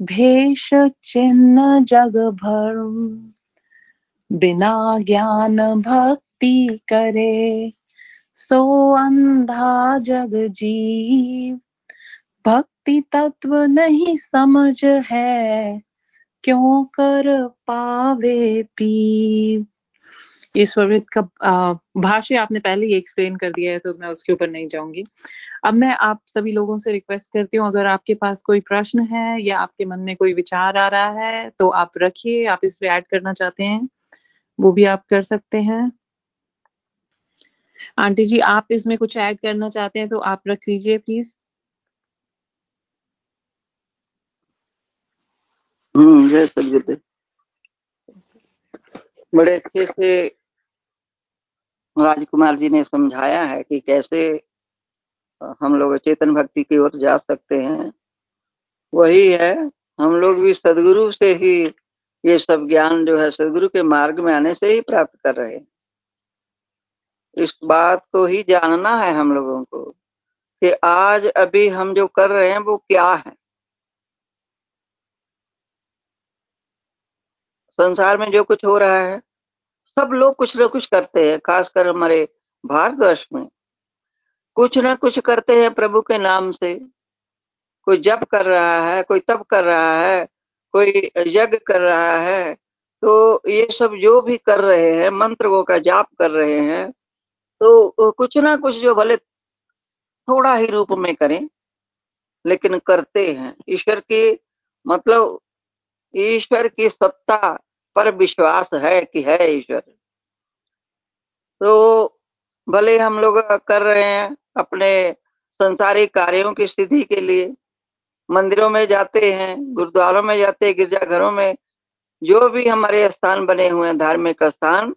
भेष चिन्ह जग भर बिना ज्ञान भक्ति करे। सो अंधा जग जीव। भक्ति तत्व नहीं समझ है। क्यों कर पावे पी ये स्वरवृत का भाष्य आपने पहले ही एक्सप्लेन कर दिया है तो मैं उसके ऊपर नहीं जाऊँगी। अब मैं आप सभी लोगों से रिक्वेस्ट करती हूँ, अगर आपके पास कोई प्रश्न है या आपके मन में कोई विचार आ रहा है तो आप रखिए, आप इस पे ऐड करना चाहते हैं, वो भी आप कर सकते हैं। आंटी जी, आप इसमें कुछ ऐड करना चाहते हैं तो आप रख लीजिए प्लीज़ हम्म जय सदगुरुदेव बड़े अच्छे से राजकुमार जी ने समझाया है कि कैसे हम लोग चेतन भक्ति की ओर जा सकते हैं। वही है, हम लोग भी सदगुरु से ही ये सब ज्ञान जो है सदगुरु के मार्ग में आने से ही प्राप्त कर रहे हैं। इस बात को ही जानना है हम लोगों को कि आज अभी हम जो कर रहे हैं वो क्या है। संसार में जो कुछ हो रहा है, सब लोग कुछ ना कुछ करते हैं, खासकर हमारे भारतवर्ष में। कुछ ना कुछ करते हैं प्रभु के नाम से। कोई जप कर रहा है, कोई तप कर रहा है, कोई यज्ञ कर रहा है तो ये सब जो भी कर रहे हैं, मंत्रों का जाप कर रहे हैं तो कुछ ना कुछ जो भले थोड़ा ही रूप में करें, लेकिन करते हैं। ईश्वर की मतलब ईश्वर की सत्ता पर विश्वास है कि है ईश्वर। तो भले हम लोग कर रहे हैं अपने संसारिक कार्यों की स्थिति के लिए, मंदिरों में जाते हैं, गुरुद्वारों में जाते हैं, गिरजाघरों में, जो भी हमारे स्थान बने हुए हैं, धार्मिक स्थान,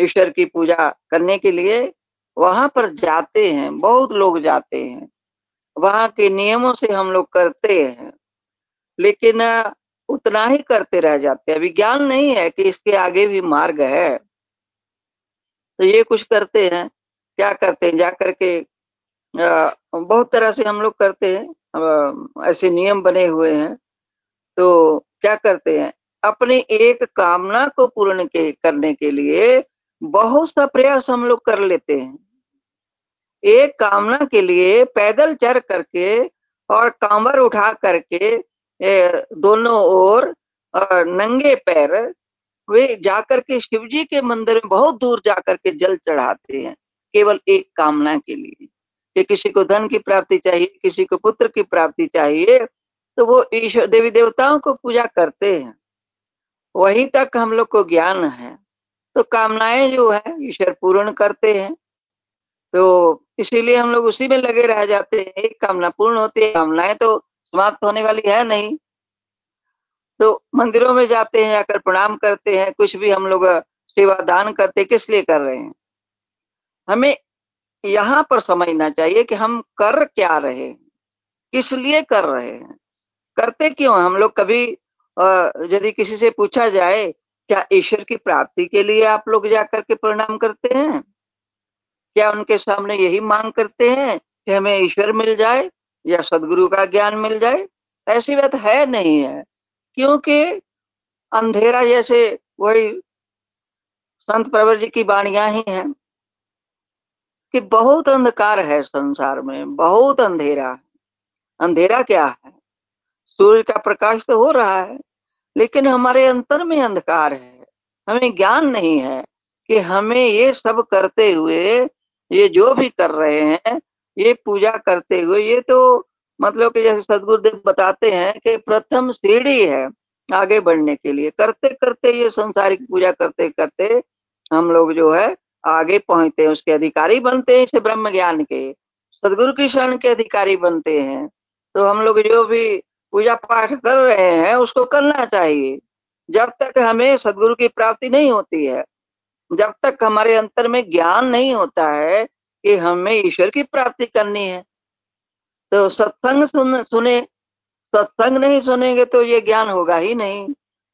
ईश्वर की पूजा करने के लिए, वहाँ पर जाते हैं, बहुत लोग जाते हैं। वहाँ के नियमों से हम लोग करते हैं। लेकिन उतना ही करते रह जाते हैं। विज्ञान नहीं है कि इसके आगे भी मार्ग है। तो ये कुछ करते हैं। क्या करते हैं? जा करके बहुत तरह से हम लोग करते हैं। ऐसे नियम बने हुए हैं। तो क्या करते हैं? अपने एक कामना को पूर्ण के, करने के लिए बहुत सा प्रयास हम लोग कर लेते हैं। एक कामना के लिए पैदल चढ़ करके और कांवर उठा करके दोनों ओर नंगे पैर, वे जाकर के शिव जी के मंदिर में बहुत दूर जाकर के जल चढ़ाते हैं, केवल एक कामना के लिए। कि किसी को धन की प्राप्ति चाहिए, किसी को पुत्र की प्राप्ति चाहिए तो वो ईश्वर, देवी देवताओं को पूजा करते हैं। वही तक हम लोग को ज्ञान है। तो कामनाएँ जो है, ईश्वर पूर्ण करते हैं। तो इसीलिए हम लोग उसी में लगे रह जाते हैं। एक कामना पूर्ण होती है, कामनाएँ तो समाप्त होने वाली है नहीं। तो मंदिरों में जाते हैं, जाकर प्रणाम करते हैं, कुछ भी हम लोग, सेवा दान करते किस लिए कर रहे हैं? हमें यहाँ पर समझना चाहिए कि हम कर क्या रहे किस लिए कर रहे हैं, करते क्यों हम लोग कभी यदि किसी से पूछा जाए, क्या ईश्वर की प्राप्ति के लिए आप लोग जाकर के प्रणाम करते हैं? क्या उनके सामने यही मांग करते हैं कि हमें ईश्वर मिल जाए? या सदगुरु का ज्ञान मिल जाए, ऐसी बात है नहीं है। क्योंकि अंधेरा जैसे वही संत प्रवर जी की बाणियाँ ही हैं कि बहुत अंधकार है संसार में, बहुत अंधेरा अंधेरा क्या है? सूर्य का प्रकाश तो हो रहा है, लेकिन हमारे अंतर में अंधकार है। हमें ज्ञान नहीं है कि हमें ये सब करते हुए, ये जो भी कर रहे हैं ये पूजा करते हुए, ये तो मतलब कि जैसे सदगुरुदेव बताते हैं कि प्रथम सीढ़ी है आगे बढ़ने के लिए। करते करते ये संसारिक पूजा करते करते हम लोग जो है आगे पहुँचते हैं, उसके अधिकारी बनते हैं इसे ब्रह्म ज्ञान के। सदगुरु की शरण के अधिकारी बनते हैं। तो हम लोग जो भी पूजा पाठ कर रहे हैं, उसको करना चाहिए। जब तक हमें सदगुरु की प्राप्ति नहीं होती है, जब तक हमारे अंतर में ज्ञान नहीं होता है कि हमें ईश्वर की प्राप्ति करनी है। तो सत्संग सुन, सुने, सत्संग नहीं सुनेंगे तो ये ज्ञान होगा ही नहीं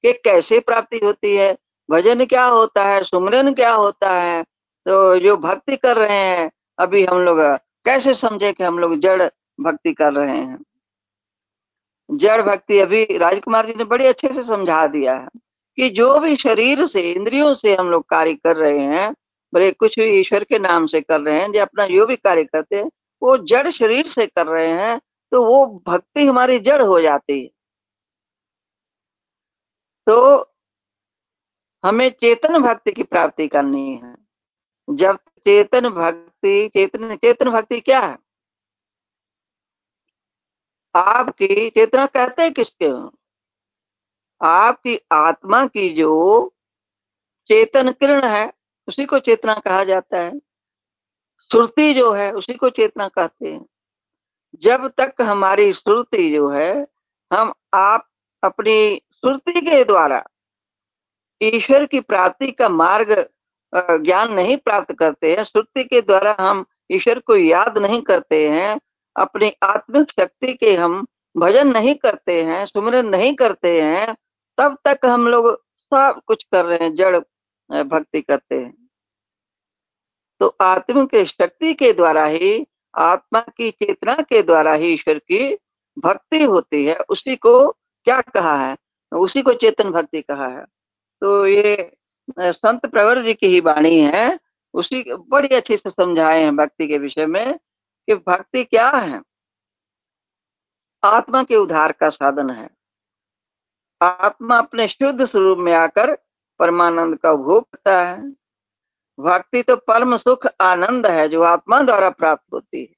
कि कैसे प्राप्ति होती है, भजन क्या होता है, सुमरन क्या होता है तो जो भक्ति कर रहे हैं, अभी हम लोग कैसे समझे कि हम लोग जड़ भक्ति कर रहे हैं? जड़ भक्ति अभी राजकुमार जी ने बड़े अच्छे से समझा दिया है कि जो भी शरीर से, इंद्रियों से हम लोग कार्य कर रहे हैं बड़े कुछ भी ईश्वर के नाम से कर रहे हैं, जो अपना जो भी कार्य करते हैं, वो जड़ शरीर से कर रहे हैं तो वो भक्ति हमारी जड़ हो जाती है। तो हमें चेतन भक्ति की प्राप्ति करनी है। जब चेतन भक्ति, चेतन चेतन भक्ति क्या है? आपकी चेतना कहते हैं किसके? आपकी आत्मा की जो चेतन किरण है उसी को चेतना कहा जाता है। श्रुति जो है, उसी को चेतना कहते हैं। जब तक हमारी श्रुति जो है, हम आप अपनी श्रुति के द्वारा ईश्वर की प्राप्ति का मार्ग ज्ञान नहीं प्राप्त करते हैं, श्रुति के द्वारा हम ईश्वर को याद नहीं करते हैं, अपनी आत्मिक शक्ति के हम भजन नहीं करते हैं सुमरन नहीं करते हैं, तब तक हम लोग सब कुछ कर रहे हैं, जड़ भक्ति करते हैं। तो आत्म के शक्ति के द्वारा ही, आत्मा की चेतना के द्वारा ही ईश्वर की भक्ति होती है। उसी को क्या कहा है? उसी को चेतन भक्ति कहा है। तो ये संत प्रवर जी की ही वाणी है। उसी बड़ी अच्छी से समझाए हैं भक्ति के विषय में कि भक्ति क्या है? आत्मा के उद्धार का साधन है। आत्मा अपने शुद्ध स्वरूप में आकर परमानंद का भोग करता है। भक्ति तो परम सुख आनंद है, जो आत्मा द्वारा प्राप्त होती है।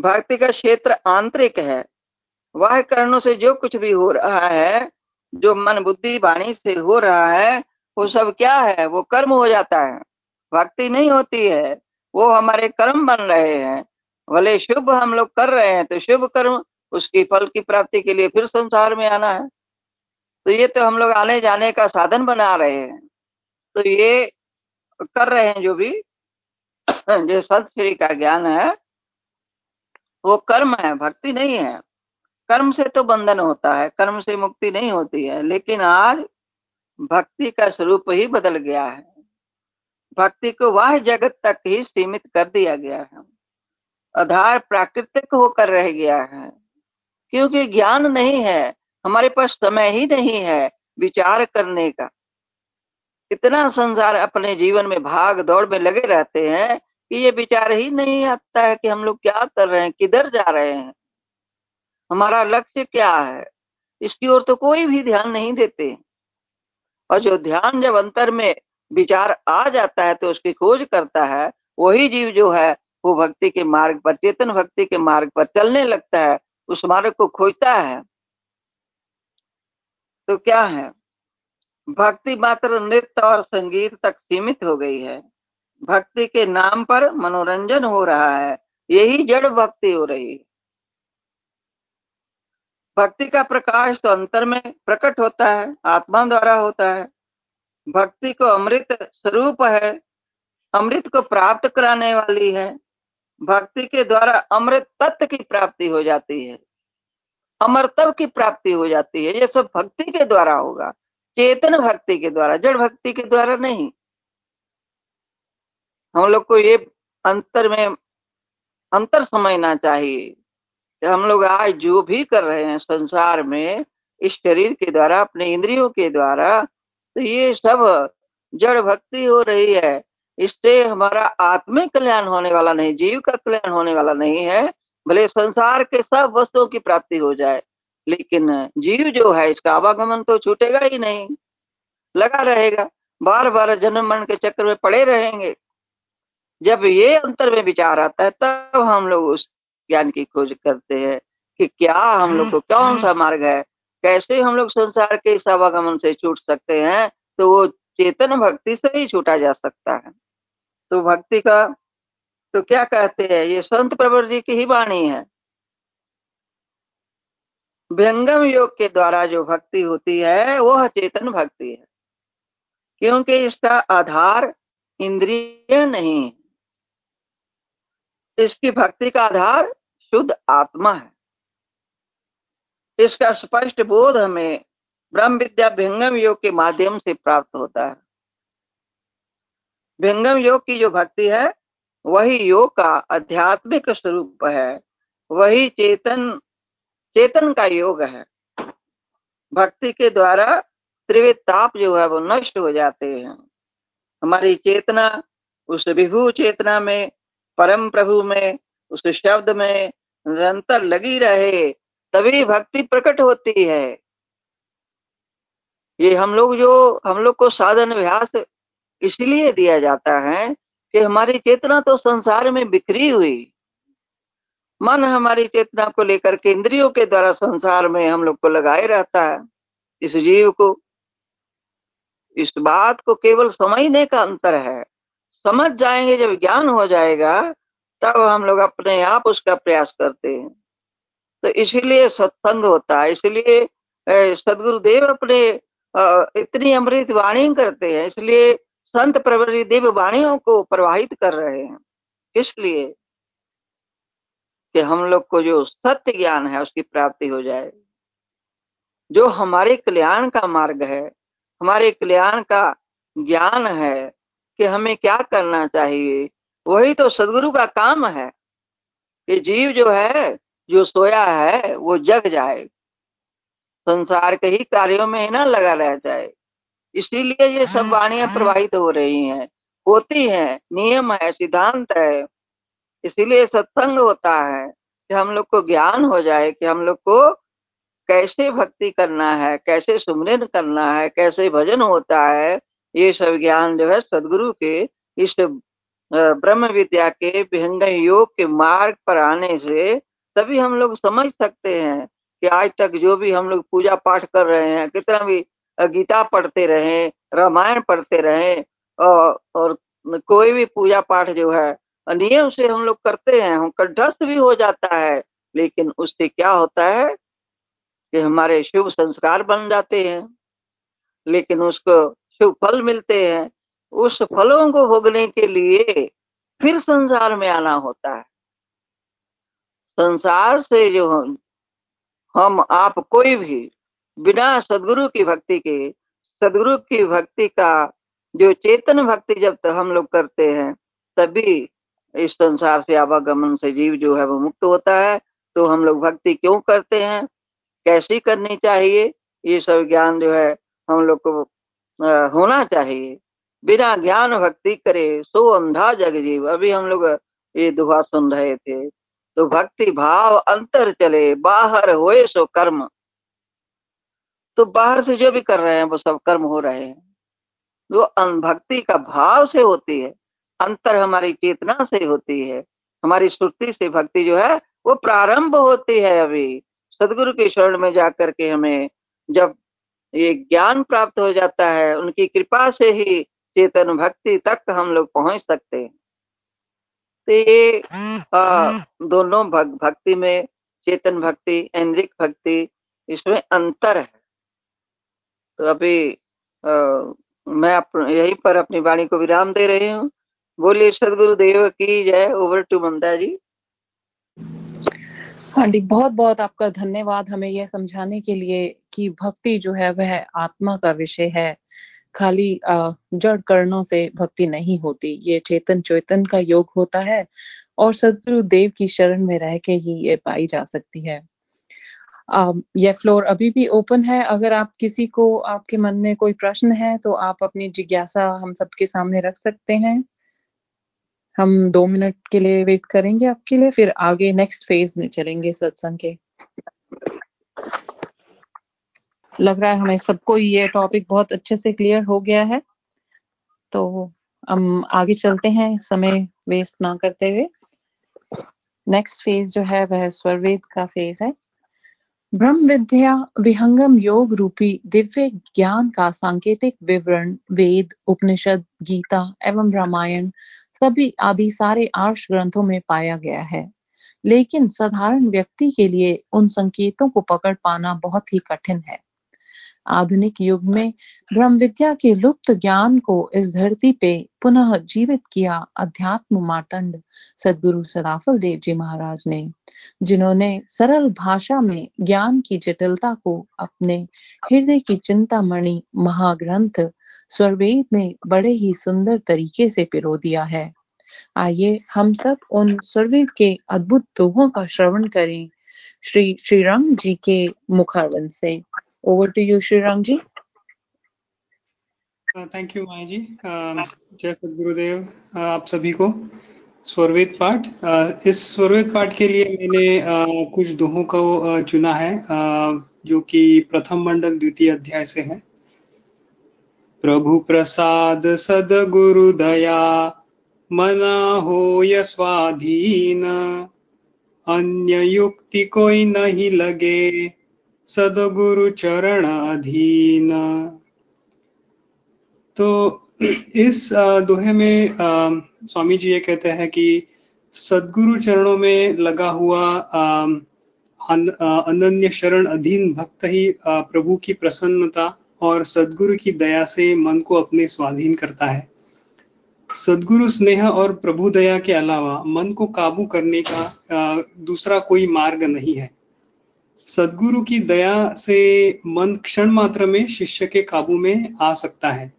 भक्ति का क्षेत्र आंतरिक है। वह कर्णों से जो कुछ भी हो रहा है, जो मन बुद्धि वाणी से हो रहा है, वो सब क्या है? वो कर्म हो जाता है। भक्ति नहीं होती है। वो हमारे कर्म बन रहे हैं। भले शुभ हम लोग कर रहे हैं तो शुभ कर्म उसकी फल की प्राप्ति के लिए फिर संसार में आना है। तो ये तो हम लोग आने जाने का साधन बना रहे हैं। तो ये कर रहे हैं जो भी, जो सत श्री का ज्ञान है, वो कर्म है, भक्ति नहीं है। कर्म से तो बंधन होता है, कर्म से मुक्ति नहीं होती है, लेकिन आज भक्ति का स्वरूप ही बदल गया है। भक्ति को वह जगत तक ही सीमित कर दिया गया है। आधार प्राकृतिक होकर रह गया है, क्योंकि ज्ञान नहीं है। हमारे पास समय ही नहीं है विचार करने का। इतना संसार अपने जीवन में भाग दौड़ में लगे रहते हैं कि ये विचार ही नहीं आता है कि हम लोग क्या कर रहे हैं, किधर जा रहे हैं। हमारा लक्ष्य क्या है, इसकी ओर तो कोई भी ध्यान नहीं देते। और जो ध्यान जब अंतर में विचार आ जाता है तो उसकी खोज करता है, वही जीव जो है, वो भक्ति के मार्ग पर, चेतन भक्ति के मार्ग पर चलने लगता है, उस मार्ग को खोजता है। तो क्या है? भक्ति मात्र नृत्य और संगीत तक सीमित हो गई है। भक्ति के नाम पर मनोरंजन हो रहा है। यही जड़ भक्ति हो रही है। भक्ति का प्रकाश तो अंतर में प्रकट होता है, आत्मा द्वारा होता है। भक्ति को अमृत स्वरूप है, अमृत को प्राप्त कराने वाली है। भक्ति के द्वारा अमृत तत्व की प्राप्ति हो जाती है। अमरतव की प्राप्ति हो जाती है, ये सब भक्ति के द्वारा होगा। चेतन भक्ति के द्वारा, जड़ भक्ति के द्वारा नहीं। हम लोग को ये अंतर में, अंतर समझना चाहिए कि हम लोग आज जो भी कर रहे हैं संसार में, इस शरीर के द्वारा, अपने इंद्रियों के द्वारा तो ये सब जड़ भक्ति हो रही है। इससे हमारा आत्मिक कल्याण होने वाला नहीं, जीव का कल्याण होने वाला नहीं है। भले संसार के सब वस्तुओं की प्राप्ति हो जाए लेकिन जीव जो है इसका आवागमन तो छूटेगा ही नहीं। लगा रहेगा। बार बार जन्म मरण के चक्कर में पड़े रहेंगे। जब ये अंतर में विचार आता है तब हम लोग उस ज्ञान की खोज करते हैं कि क्या हम लोग को कौन सा मार्ग है? कैसे हम लोग संसार के इस आवागमन से छूट सकते हैं? तो वो चेतन भक्ति से ही छूटा जा सकता है। तो भक्ति का तो क्या कहते हैं, ये संत प्रवर जी की ही वाणी है। व्यंगम योग के द्वारा जो भक्ति होती है, वह चेतन भक्ति है। क्योंकि इसका आधार इंद्रिय नहीं इसकी भक्ति का आधार शुद्ध आत्मा है। इसका स्पष्ट बोध हमें ब्रह्म विद्या भिंगम योग के माध्यम से प्राप्त होता है। भिंगम योग की जो भक्ति है वही योग का आध्यात्मिक स्वरूप है। वही चेतन चेतन का योग है। भक्ति के द्वारा त्रिविध ताप जो है वो नष्ट हो जाते हैं। हमारी चेतना उस विभू चेतना में, परम प्रभु में, उस शब्द में निरंतर लगी रहे, तभी भक्ति प्रकट होती है। ये हम लोग जो, हम लोग को साधन अभ्यास इसलिए दिया जाता है कि हमारी चेतना तो संसार में बिखरी हुई। मन हमारी चेतना को लेकर के इंद्रियों के द्वारा संसार में हम लोग को लगाए रहता है। इस जीव को, इस बात को केवल समझने का अंतर है। समझ जाएँगे, जब ज्ञान हो जाएगा, तब हम लोग अपने आप उसका प्रयास करते हैं। तो इसीलिए सत्संग होता है। इसलिए सदगुरुदेव अपने इतनी अमृत वाणी करते हैं। इसलिए संत प्रवरी देव वाणियों को प्रवाहित कर रहे हैं। इसलिए कि हम लोग को जो सत्य ज्ञान है, उसकी प्राप्ति हो जाए। जो हमारे कल्याण का मार्ग है, हमारे कल्याण का ज्ञान है, कि हमें क्या करना चाहिए, वही तो सदगुरु का काम है। कि जीव जो है, जो सोया है, वो जग जाए। संसार के ही कार्यों में ही ना लगा रह जाए। इसीलिए ये सब वाणियाँ प्रवाहित हो रही हैं। होती हैं नियम है सिद्धांत है। इसीलिए सत्संग होता है कि हम लोग को ज्ञान हो जाए कि हम लोग को कैसे भक्ति करना है कैसे सुमरन करना है कैसे भजन होता है ये सब ज्ञान जो है सदगुरु के इस ब्रह्म विद्या के विहंग योग के मार्ग पर आने से तभी हम लोग समझ सकते हैं कि आज तक जो भी हम लोग पूजा पाठ कर रहे हैं कितना भी गीता पढ़ते रहे रामायण पढ़ते रहे और, और कोई भी पूजा पाठ जो है नियम से हम लोग करते हैं हम कंठस्थ भी हो जाता है लेकिन उससे क्या होता है कि हमारे शुभ संस्कार बन जाते हैं लेकिन उसको शुभ फल मिलते हैं उस फलों को भोगने के लिए फिर संसार में आना होता है। संसार से जो हम हम आप कोई भी बिना सदगुरु की भक्ति के, सदगुरु की भक्ति का जो चेतन भक्ति जब तक हम लोग करते हैं, तभी इस संसार से आवागमन से जीव जो है वो मुक्त होता है। तो हम लोग भक्ति क्यों करते हैं? कैसी करनी चाहिए? ये सब ज्ञान जो है हम लोग को होना चाहिए। बिना ज्ञान भक्ति करे सो अंधा जग जीव। अभी हम लोग ये दुहा सुन रहे थे। तो भक्ति भाव अंतर चले, बाहर होए सो कर्म। तो बाहर से जो भी कर रहे हैं, वो सब कर्म हो रहे हैं। वो भक्ति का भाव से होती है, अंतर हमारी चेतना से होती है, हमारी श्रुति से भक्ति जो है, वो प्रारंभ होती है अभी। सदगुरु के शरण में जाकर के हमें जब ये ज्ञान प्राप्त हो जाता है, उनकी कृपा से ही चेतन भक्ति तक हम लोग पहुँच सकते हैं। तो ये दोनों भक्ति में चेतन भक्ति, इंद्रिक भक्ति, इसमें अंतर है। तो अभी आ, मैं अप, यहीं पर अपनी वाणी को विराम दे रही हूँ। बोलिए सदगुरु देव की जय। Over to Mamta ji. हाँ जी बहुत बहुत आपका धन्यवाद हमें यह समझाने के लिए कि भक्ति जो है वह आत्मा का विषय है। खाली जड़ कर्णों से भक्ति नहीं होती। ये चेतन चेतन का योग होता है और सदगुरु देव की शरण में रह के ही ये पाई जा सकती है। यह फ्लोर अभी भी ओपन है। अगर आप किसी को, आपके मन में कोई प्रश्न है तो आप अपनी जिज्ञासा हम सबके सामने रख सकते हैं। हम दो मिनट के लिए वेट करेंगे आपके लिए, फिर आगे नेक्स्ट फ़ेज़ में चलेंगे सत्संग के। लग रहा है हमें सबको ये टॉपिक बहुत अच्छे से क्लियर हो गया है। तो हम आगे चलते हैं समय वेस्ट ना करते हुए। नेक्स्ट फ़ेज़ जो है, वह स्वरवेद का फ़ेज़ है। ब्रह्म विद्या विहंगम योग रूपी दिव्य ज्ञान का सांकेतिक विवरण, वेद, उपनिषद, गीता एवं रामायण सभी आदि सारे आर्ष ग्रंथों में पाया गया है। लेकिन साधारण व्यक्ति के लिए उन संकेतों को पकड़ पाना बहुत ही कठिन है। आधुनिक युग में ब्रह्म विद्या के लुप्त ज्ञान को इस धरती पे पुनः जीवित किया अध्यात्म मार्तंड सदगुरु सदाफल देव जी महाराज ने, जिन्होंने सरल भाषा में ज्ञान की जटिलता को अपने हृदय की चिंता मणि महाग्रंथ स्वरवेद में बड़े ही सुंदर तरीके से पिरो दिया है। आइए हम सब उन स्वर्वेद के अद्भुत दोहों का श्रवण करें श्री श्री राम जी के मुखारवन से। Over to you Shriram ji thank you Maya ji जय सदगुरुदेव आप सभी को स्वरवेद पाठ. Uh, इस स्वरवेद पाठ के लिए मैंने uh, कुछ दोहों को uh, चुना है जो कि प्रथम मंडल द्वितीय अध्याय से है. प्रभु प्रसाद सदगुरु दया मना हो स्वाधीन अन्य युक्ति कोई नहीं लगे सदगुरु चरण अधीन तो इस दोहे में स्वामी जी ये कहते हैं कि सदगुरु चरणों में लगा हुआ अनन्य शरण अधीन भक्त ही प्रभु की प्रसन्नता और सदगुरु की दया से मन को अपने स्वाधीन करता है। सदगुरु स्नेह और प्रभु दया के अलावा मन को काबू करने का दूसरा कोई मार्ग नहीं है। सदगुरु की दया से मन क्षण मात्र में शिष्य के काबू में आ सकता है।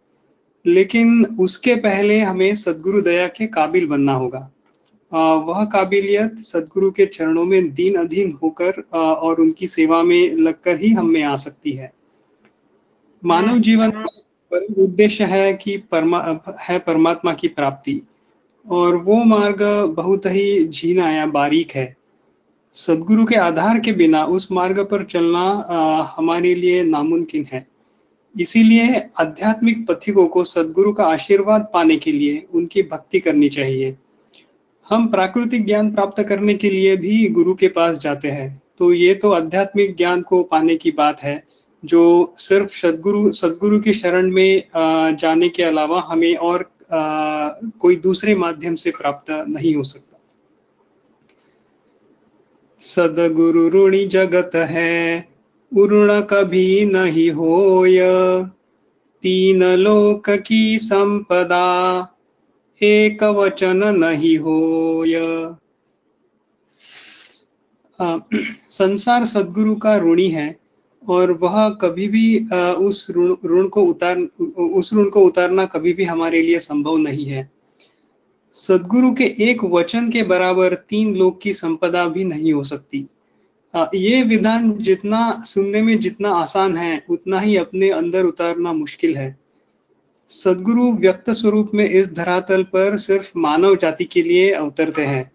लेकिन उसके पहले हमें सदगुरु दया के काबिल बनना होगा। वह काबिलियत सदगुरु के चरणों में दीन अधीन होकर और उनकी सेवा में लगकर ही हम में आ सकती है। मानव जीवन का उद्देश्य है कि परमा, है परमात्मा की प्राप्ति। और वो मार्ग बहुत ही झीना या बारीक है। सदगुरु के आधार के बिना उस मार्ग पर चलना आ, हमारे लिए नामुमकिन है। इसीलिए आध्यात्मिक पथिकों को सदगुरु का आशीर्वाद पाने के लिए उनकी भक्ति करनी चाहिए। हम प्राकृतिक ज्ञान प्राप्त करने के लिए भी गुरु के पास जाते हैं। तो ये तो आध्यात्मिक ज्ञान को पाने की बात है जो सिर्फ़ सदगुरु सदगुरु की शरण में जाने के अलावा हमें और कोई दूसरे माध्यम से प्राप्त नहीं हो सकता। सदगुरु ऋणी जगत है उर्ण कभी नहीं होय। तीन लोक की संपदा, एक वचन नहीं होय। संसार सदगुरु का ऋणी है, और वह कभी भी उस ऋण को उतार, उस ऋण को उतारना कभी भी हमारे लिए संभव नहीं है। सदगुरु के एक वचन के बराबर तीन लोक की संपदा भी नहीं हो सकती। ये विधान जितना सुनने में जितना आसान है, उतना ही अपने अंदर उतारना मुश्किल है। सदगुरु व्यक्त स्वरूप में इस धरातल पर सिर्फ़ मानव जाति के लिए अवतरते हैं।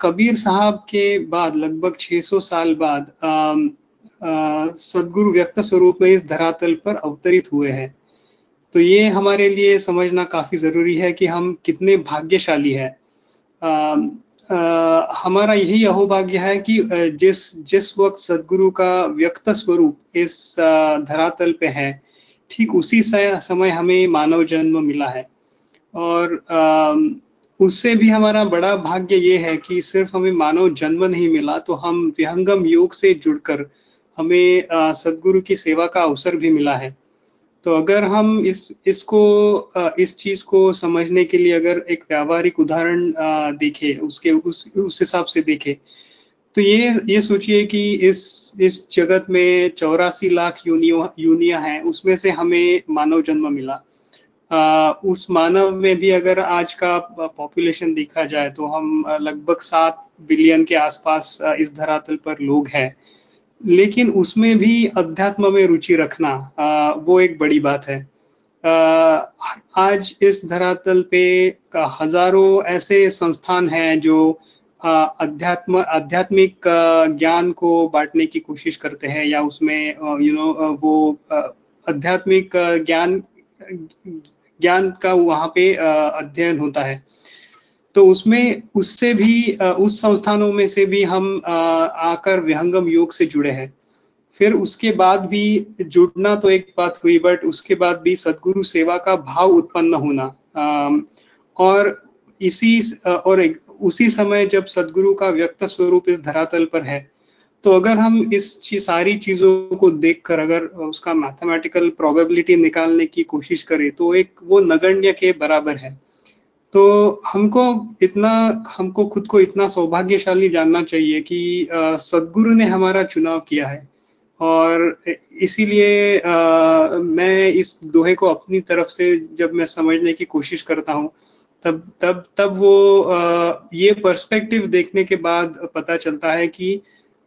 कबीर साहब के बाद, लगभग 600 साल बाद सदगुरु व्यक्त स्वरूप में इस धरातल पर अवतरित हुए हैं। तो ये हमारे लिए समझना काफ़ी ज़रूरी है कि हम कितने भाग्यशाली है। हमारा यही अहोभाग्य है कि जिस जिस वक्त सदगुरु का व्यक्त स्वरूप इस धरातल पे है, ठीक उसी समय हमें मानव जन्म मिला है। और उससे भी हमारा बड़ा भाग्य ये है कि सिर्फ़ हमें मानव जन्म नहीं मिला तो हम विहंगम योग से जुड़कर हमें सदगुरु की सेवा का अवसर भी मिला है। तो अगर हम इस इसको इस चीज़ को समझने के लिए अगर एक व्यावहारिक उदाहरण देखें उसके उस उस हिसाब से देखें तो ये ये सोचिए कि इस इस जगत में चौरासी लाख यूनियो यूनिया है उसमें से हमें मानव जन्म मिला। आ, उस मानव में भी अगर आज का पॉपुलेशन देखा जाए तो हम लगभग सात बिलियन के आसपास इस धरातल पर लोग हैं। लेकिन उसमें भी अध्यात्म में रुचि रखना आ, वो एक बड़ी बात है। आ, आज इस धरातल पे हज़ारों ऐसे संस्थान हैं जो अध्यात्म आध्यात्मिक ज्ञान को बांटने की कोशिश करते हैं या उसमें यू नो वो आध्यात्मिक ज्ञान ज्ञान का वहाँ पे अध्ययन होता है। तो उसमें उससे भी उस संस्थानों में से भी हम आकर विहंगम योग से जुड़े हैं। फिर उसके बाद भी जुड़ना तो एक बात हुई बट उसके बाद भी सदगुरु सेवा का भाव उत्पन्न होना। और इसी और उसी समय जब सदगुरु का व्यक्त स्वरूप इस धरातल पर है तो अगर हम इस ची, सारी चीज़ों को देखकर अगर उसका मैथमेटिकल प्रोबेबिलिटी निकालने की कोशिश करें तो एक वो नगण्य के बराबर है। तो हमको इतना हमको खुद को इतना सौभाग्यशाली जानना चाहिए कि सदगुरु ने हमारा चुनाव किया है। और इसीलिए मैं इस दोहे को अपनी तरफ़ से जब मैं समझने की कोशिश करता हूँ तब तब तब वो आ, ये पर्सपेक्टिव देखने के बाद पता चलता है कि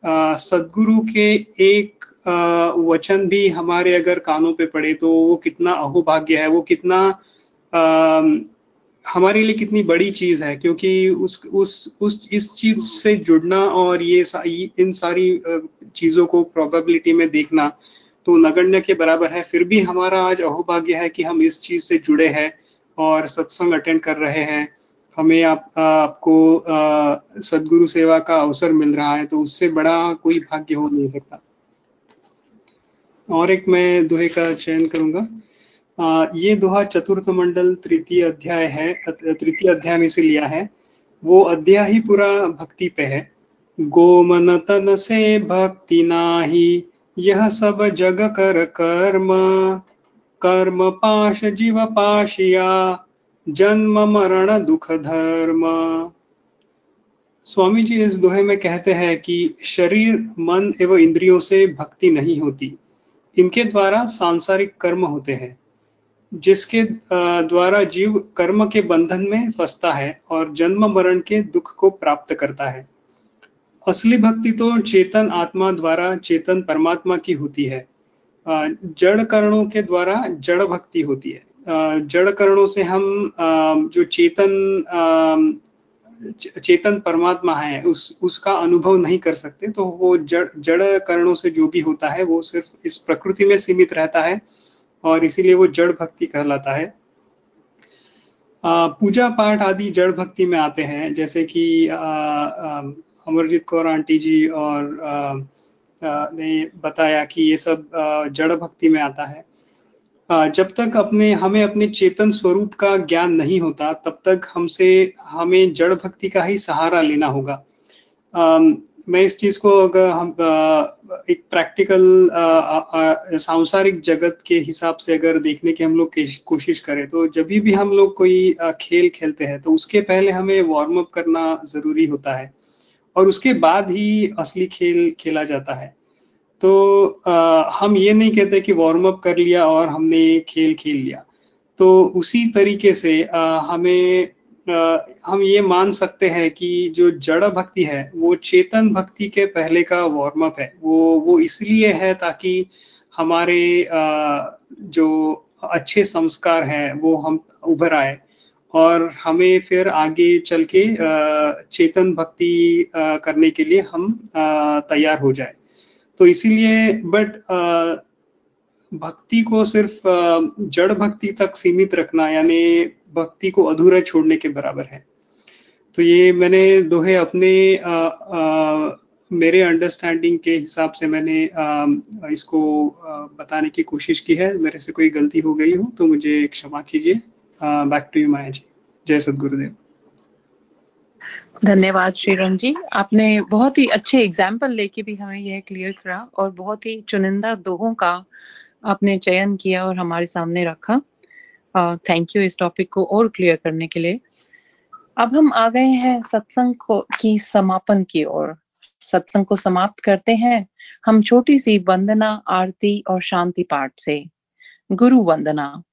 सदगुरु के एक आ, वचन भी हमारे अगर कानों पे पड़े तो वो कितना अहोभाग्य है वो कितना हमारे लिए कितनी बड़ी चीज़ है क्योंकि उस उस उस इस चीज़ से जुड़ना और ये इन सारी चीज़ों को प्रोबेबिलिटी में देखना तो नगण्य के बराबर है। फिर भी हमारा आज अहोभाग्य है कि हम इस चीज़ से जुड़े हैं और सत्संग अटेंड कर रहे हैं। हमें आप, आपको सदगुरु सेवा का अवसर मिल रहा है तो उससे बड़ा कोई भाग्य हो नहीं सकता। और एक मैं दोहे का चयन करूँगा। ये दोहा चतुर्थ मंडल तृतीय अध्याय है तृतीय अध्याय में से लिया है। वो अध्याय ही पूरा भक्ति पे है। गोमन तन से भक्ति नाही, यह सब जग कर कर्म। कर्म पाश जीव पाशिया, जन्म मरण दुख धर्म। स्वामी जी इस दोहे में कहते हैं कि शरीर, मन एवं इंद्रियों से भक्ति नहीं होती। इनके द्वारा सांसारिक कर्म होते हैं। जिसके द्वारा जीव कर्म के बंधन में फंसता है और जन्म मरण के दुख को प्राप्त करता है। असली भक्ति तो चेतन आत्मा द्वारा, चेतन परमात्मा की होती है। जड़ करणों के द्वारा जड़ भक्ति होती है। जड़ करणों से हम जो चेतन चेतन परमात्मा है, उस, उसका अनुभव नहीं कर सकते तो वो जड़ जड़ करणों से जो भी होता है, वो सिर्फ़ इस प्रकृति में सीमित रहता है। और इसीलिए वो जड़ भक्ति कहलाता है। पूजा पाठ आदि जड़ भक्ति में आते हैं जैसे कि अमरजीत कौर आंटी जी और आ, ने बताया कि ये सब जड़ भक्ति में आता है। जब तक अपने हमें अपने चेतन स्वरूप का ज्ञान नहीं होता तब तक हमसे हमें जड़ भक्ति का ही सहारा लेना होगा। मैं इस चीज़ को अगर हम एक प्रैक्टिकल सांसारिक जगत के हिसाब से अगर देखने की हम लोग कोशिश करें तो जब भी हम लोग कोई खेल खेलते हैं तो उसके पहले हमें वार्म अप करना ज़रूरी होता है। और उसके बाद ही असली खेल खेला जाता है। तो आ, हम ये नहीं कहते कि वार्म अप कर लिया और हमने खेल खेल लिया। तो उसी तरीके से आ, हमें हम ये मान सकते हैं कि जो जड़ भक्ति है, वो चेतन भक्ति के पहले का वार्म अप है। वो वो इसलिए है ताकि हमारे जो अच्छे संस्कार हैं, वो हम उभर आए और हमें फिर आगे चल के चेतन भक्ति करने के लिए हम तैयार हो जाए। तो इसीलिए बट भक्ति को सिर्फ़ जड़ भक्ति तक सीमित रखना यानी भक्ति को अधूरा छोड़ने के बराबर है। तो ये मैंने दोहे अपने आ, आ, मेरे अंडरस्टैंडिंग के हिसाब से मैंने आ, इसको बताने की कोशिश की है। मेरे से कोई गलती हो गई हो तो मुझे क्षमा कीजिए। Back to you Maya ji. जय सदगुरुदेव। धन्यवाद श्रीरंग जी। आपने बहुत ही अच्छे एग्ज़ाम्पल लेके भी हमें यह क्लियर करा और बहुत ही चुनिंदा दोहों का आपने चयन किया और हमारे सामने रखा। थैंक यू इस टॉपिक को और क्लियर करने के लिए। अब हम आ गए हैं सत्संग को, की समापन की ओर। सत्संग को समाप्त करते हैं। हम छोटी सी वंदना, आरती और शांति पाठ से। गुरु वंदना।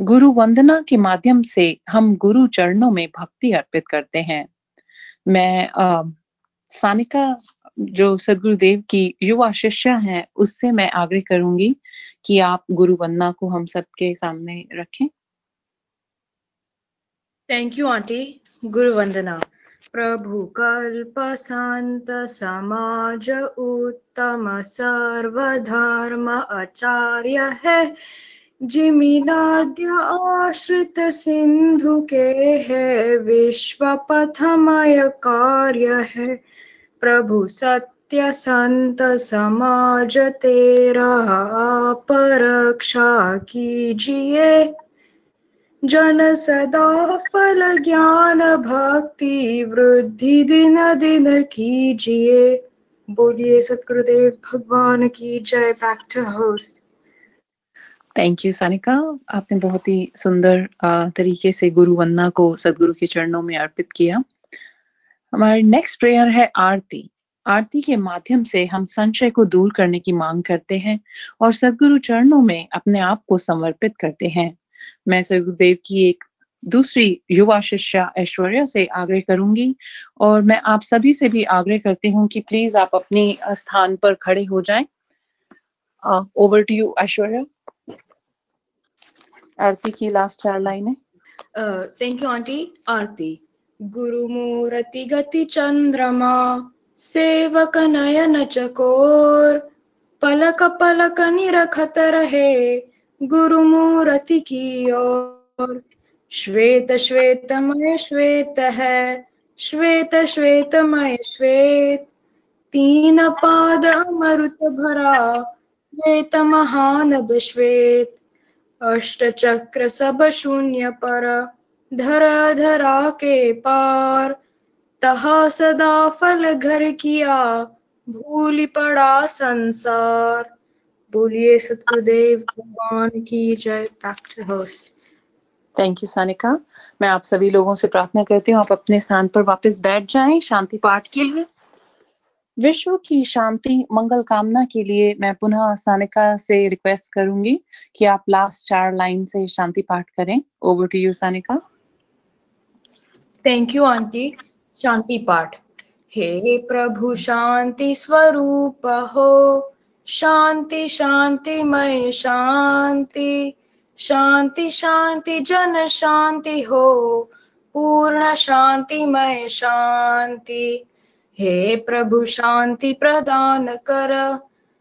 गुरु वंदना के माध्यम से हम गुरु चरणों में भक्ति अर्पित करते हैं। मैं सानिका, जो सदगुरुदेव की युवा शिष्या हैं, उससे मैं आग्रह करूँगी कि आप गुरु वंदना को हम सबके सामने रखें। थैंक यू आंटी गुरु वंदना प्रभु कल्प संत समाज उत्तम सर्वधर्म आचार्य है जिमिनाद्य आश्रित सिंधु के है विश्व पथमय कार्य है प्रभु सत्य संत समाज तेरा परक्षा कीजिए। जन सदा फल ज्ञान भक्ति वृद्धि दिन दिन कीजिए। बोलिए सतगुरुदेव, भगवान की जय। Back to host thank you Sanika आपने बहुत ही सुंदर तरीके से गुरु वंदना को सदगुरु के चरणों में अर्पित किया। हमारी नेक्स्ट प्रेयर है आरती। आरती के माध्यम से हम संशय को दूर करने की मांग करते हैं और सदगुरु चरणों में अपने आप को समर्पित करते हैं। मैं सदगुरुदेव की एक दूसरी युवा शिष्या ऐश्वर्या से आग्रह करूँगी और मैं आप सभी से भी आग्रह करती हूँ कि प्लीज़ आप अपनी स्थान पर खड़े हो जाएँ। Over to you Aishwarya. आरती की लास्ट चार लाइनें। Thank you aunty. आरती। गुरुमूर्ति गति चंद्रमा सेवक नयन चकोर पलक पलक निरखत रहे गुरुमूर्ति की ओर श्वेत श्वेतमय श्वेत। है श्वेत श्वेतमय श्वेत तीन पाद अमृत भरा श्वेत महानद श्वेत अष्ट चक्र सब शून्य पर धरा धरा के पार तहा सदा फल घर किया भूल पड़ा संसार। बोलिए सतगुरुदेव भगवान की जय। बैक थैंक यू सानिका मैं आप सभी लोगों से प्रार्थना करती हूँ आप अपने स्थान पर वापस बैठ जाएँ शांति पाठ के लिए। विश्व की शांति मंगल कामना के लिए मैं पुनः सानिका से रिक्वेस्ट करूँगी कि आप लास्ट चार लाइन से शांति पाठ करें। Over to you Sanika thank you aunty शांति पाठ। हे प्रभु, शांति स्वरूप हो। शांति शांति मय शांति। शांति शांति, जन शांति हो। पूर्ण शांतिमय शांति। हे प्रभु, शांति प्रदान कर।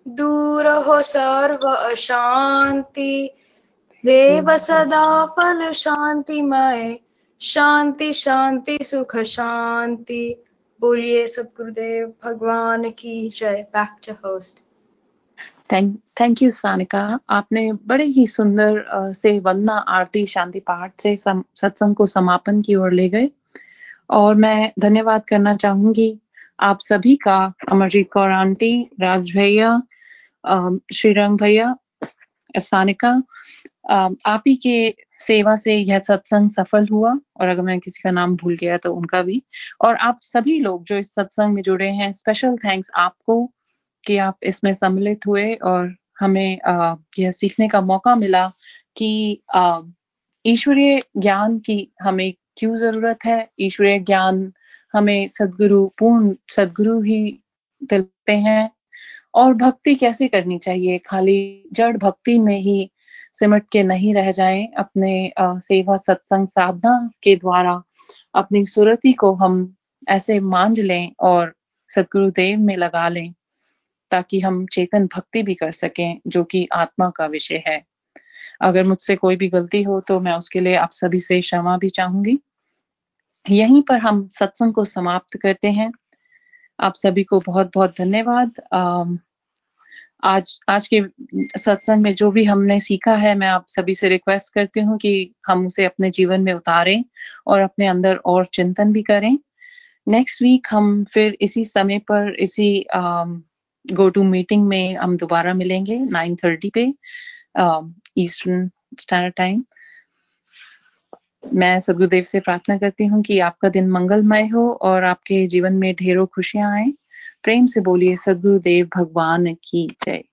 दूर हो सर्व अशांति। देव सदा फल शांतिमय शांति शांति, सुख, शांति। बोलिए सतगुरुदेव भगवान की जय। Back to host thank you Sanika आपने बड़े ही सुंदर से वंदना आरती शांति पाठ से सत्संग को समापन की ओर ले गए। और मैं धन्यवाद करना चाहूँगी आप सभी का, अमरजीत कौर आंटी, राज भैया श्रीरंग भैया, सानिका आप ही के सेवा से यह सत्संग सफल हुआ? और अगर मैं किसी का नाम भूल गया तो उनका भी। और आप सभी लोग जो इस सत्संग में जुड़े हैं स्पेशल थैंक्स आपको कि आप इसमें सम्मिलित हुए और हमें यह सीखने का मौका मिला कि ईश्वरीय ज्ञान की हमें क्यों ज़रूरत है? ईश्वरीय ज्ञान हमें सदगुरु, पूर्ण सदगुरु ही दिलते हैं। और भक्ति कैसे करनी चाहिए? खाली जड़ भक्ति में ही सिमट के नहीं रह जाए, अपने सेवा सत्संग साधना के द्वारा, अपनी सुरति को हम ऐसे मांझ लें और सदगुरुदेव में लगा लें, ताकि हम चेतन भक्ति भी कर सकें, जो कि आत्मा का विषय है। अगर मुझसे कोई भी गलती हो तो मैं उसके लिए आप सभी से क्षमा भी चाहूँगी। यहीं पर हम सत्संग को समाप्त करते हैं। आप सभी को बहुत बहुत धन्यवाद आज आज के सत्संग में जो भी हमने सीखा है, मैं आप सभी से रिक्वेस्ट करती हूँ कि हम उसे अपने जीवन में उतारें और अपने अंदर और चिंतन भी करें। नेक्स्ट वीक हम फिर इसी समय पर, इसी गो टू मीटिंग में हम दोबारा मिलेंगे 9:30 पे ईस्टर्न स्टैंडर्ड टाइम मैं सदगुरुदेव से प्रार्थना करती हूँ कि आपका दिन मंगलमय हो और आपके जीवन में ढेरों खुशियाँ आए। प्रेम से बोलिए सदगुरुदेव भगवान की जय।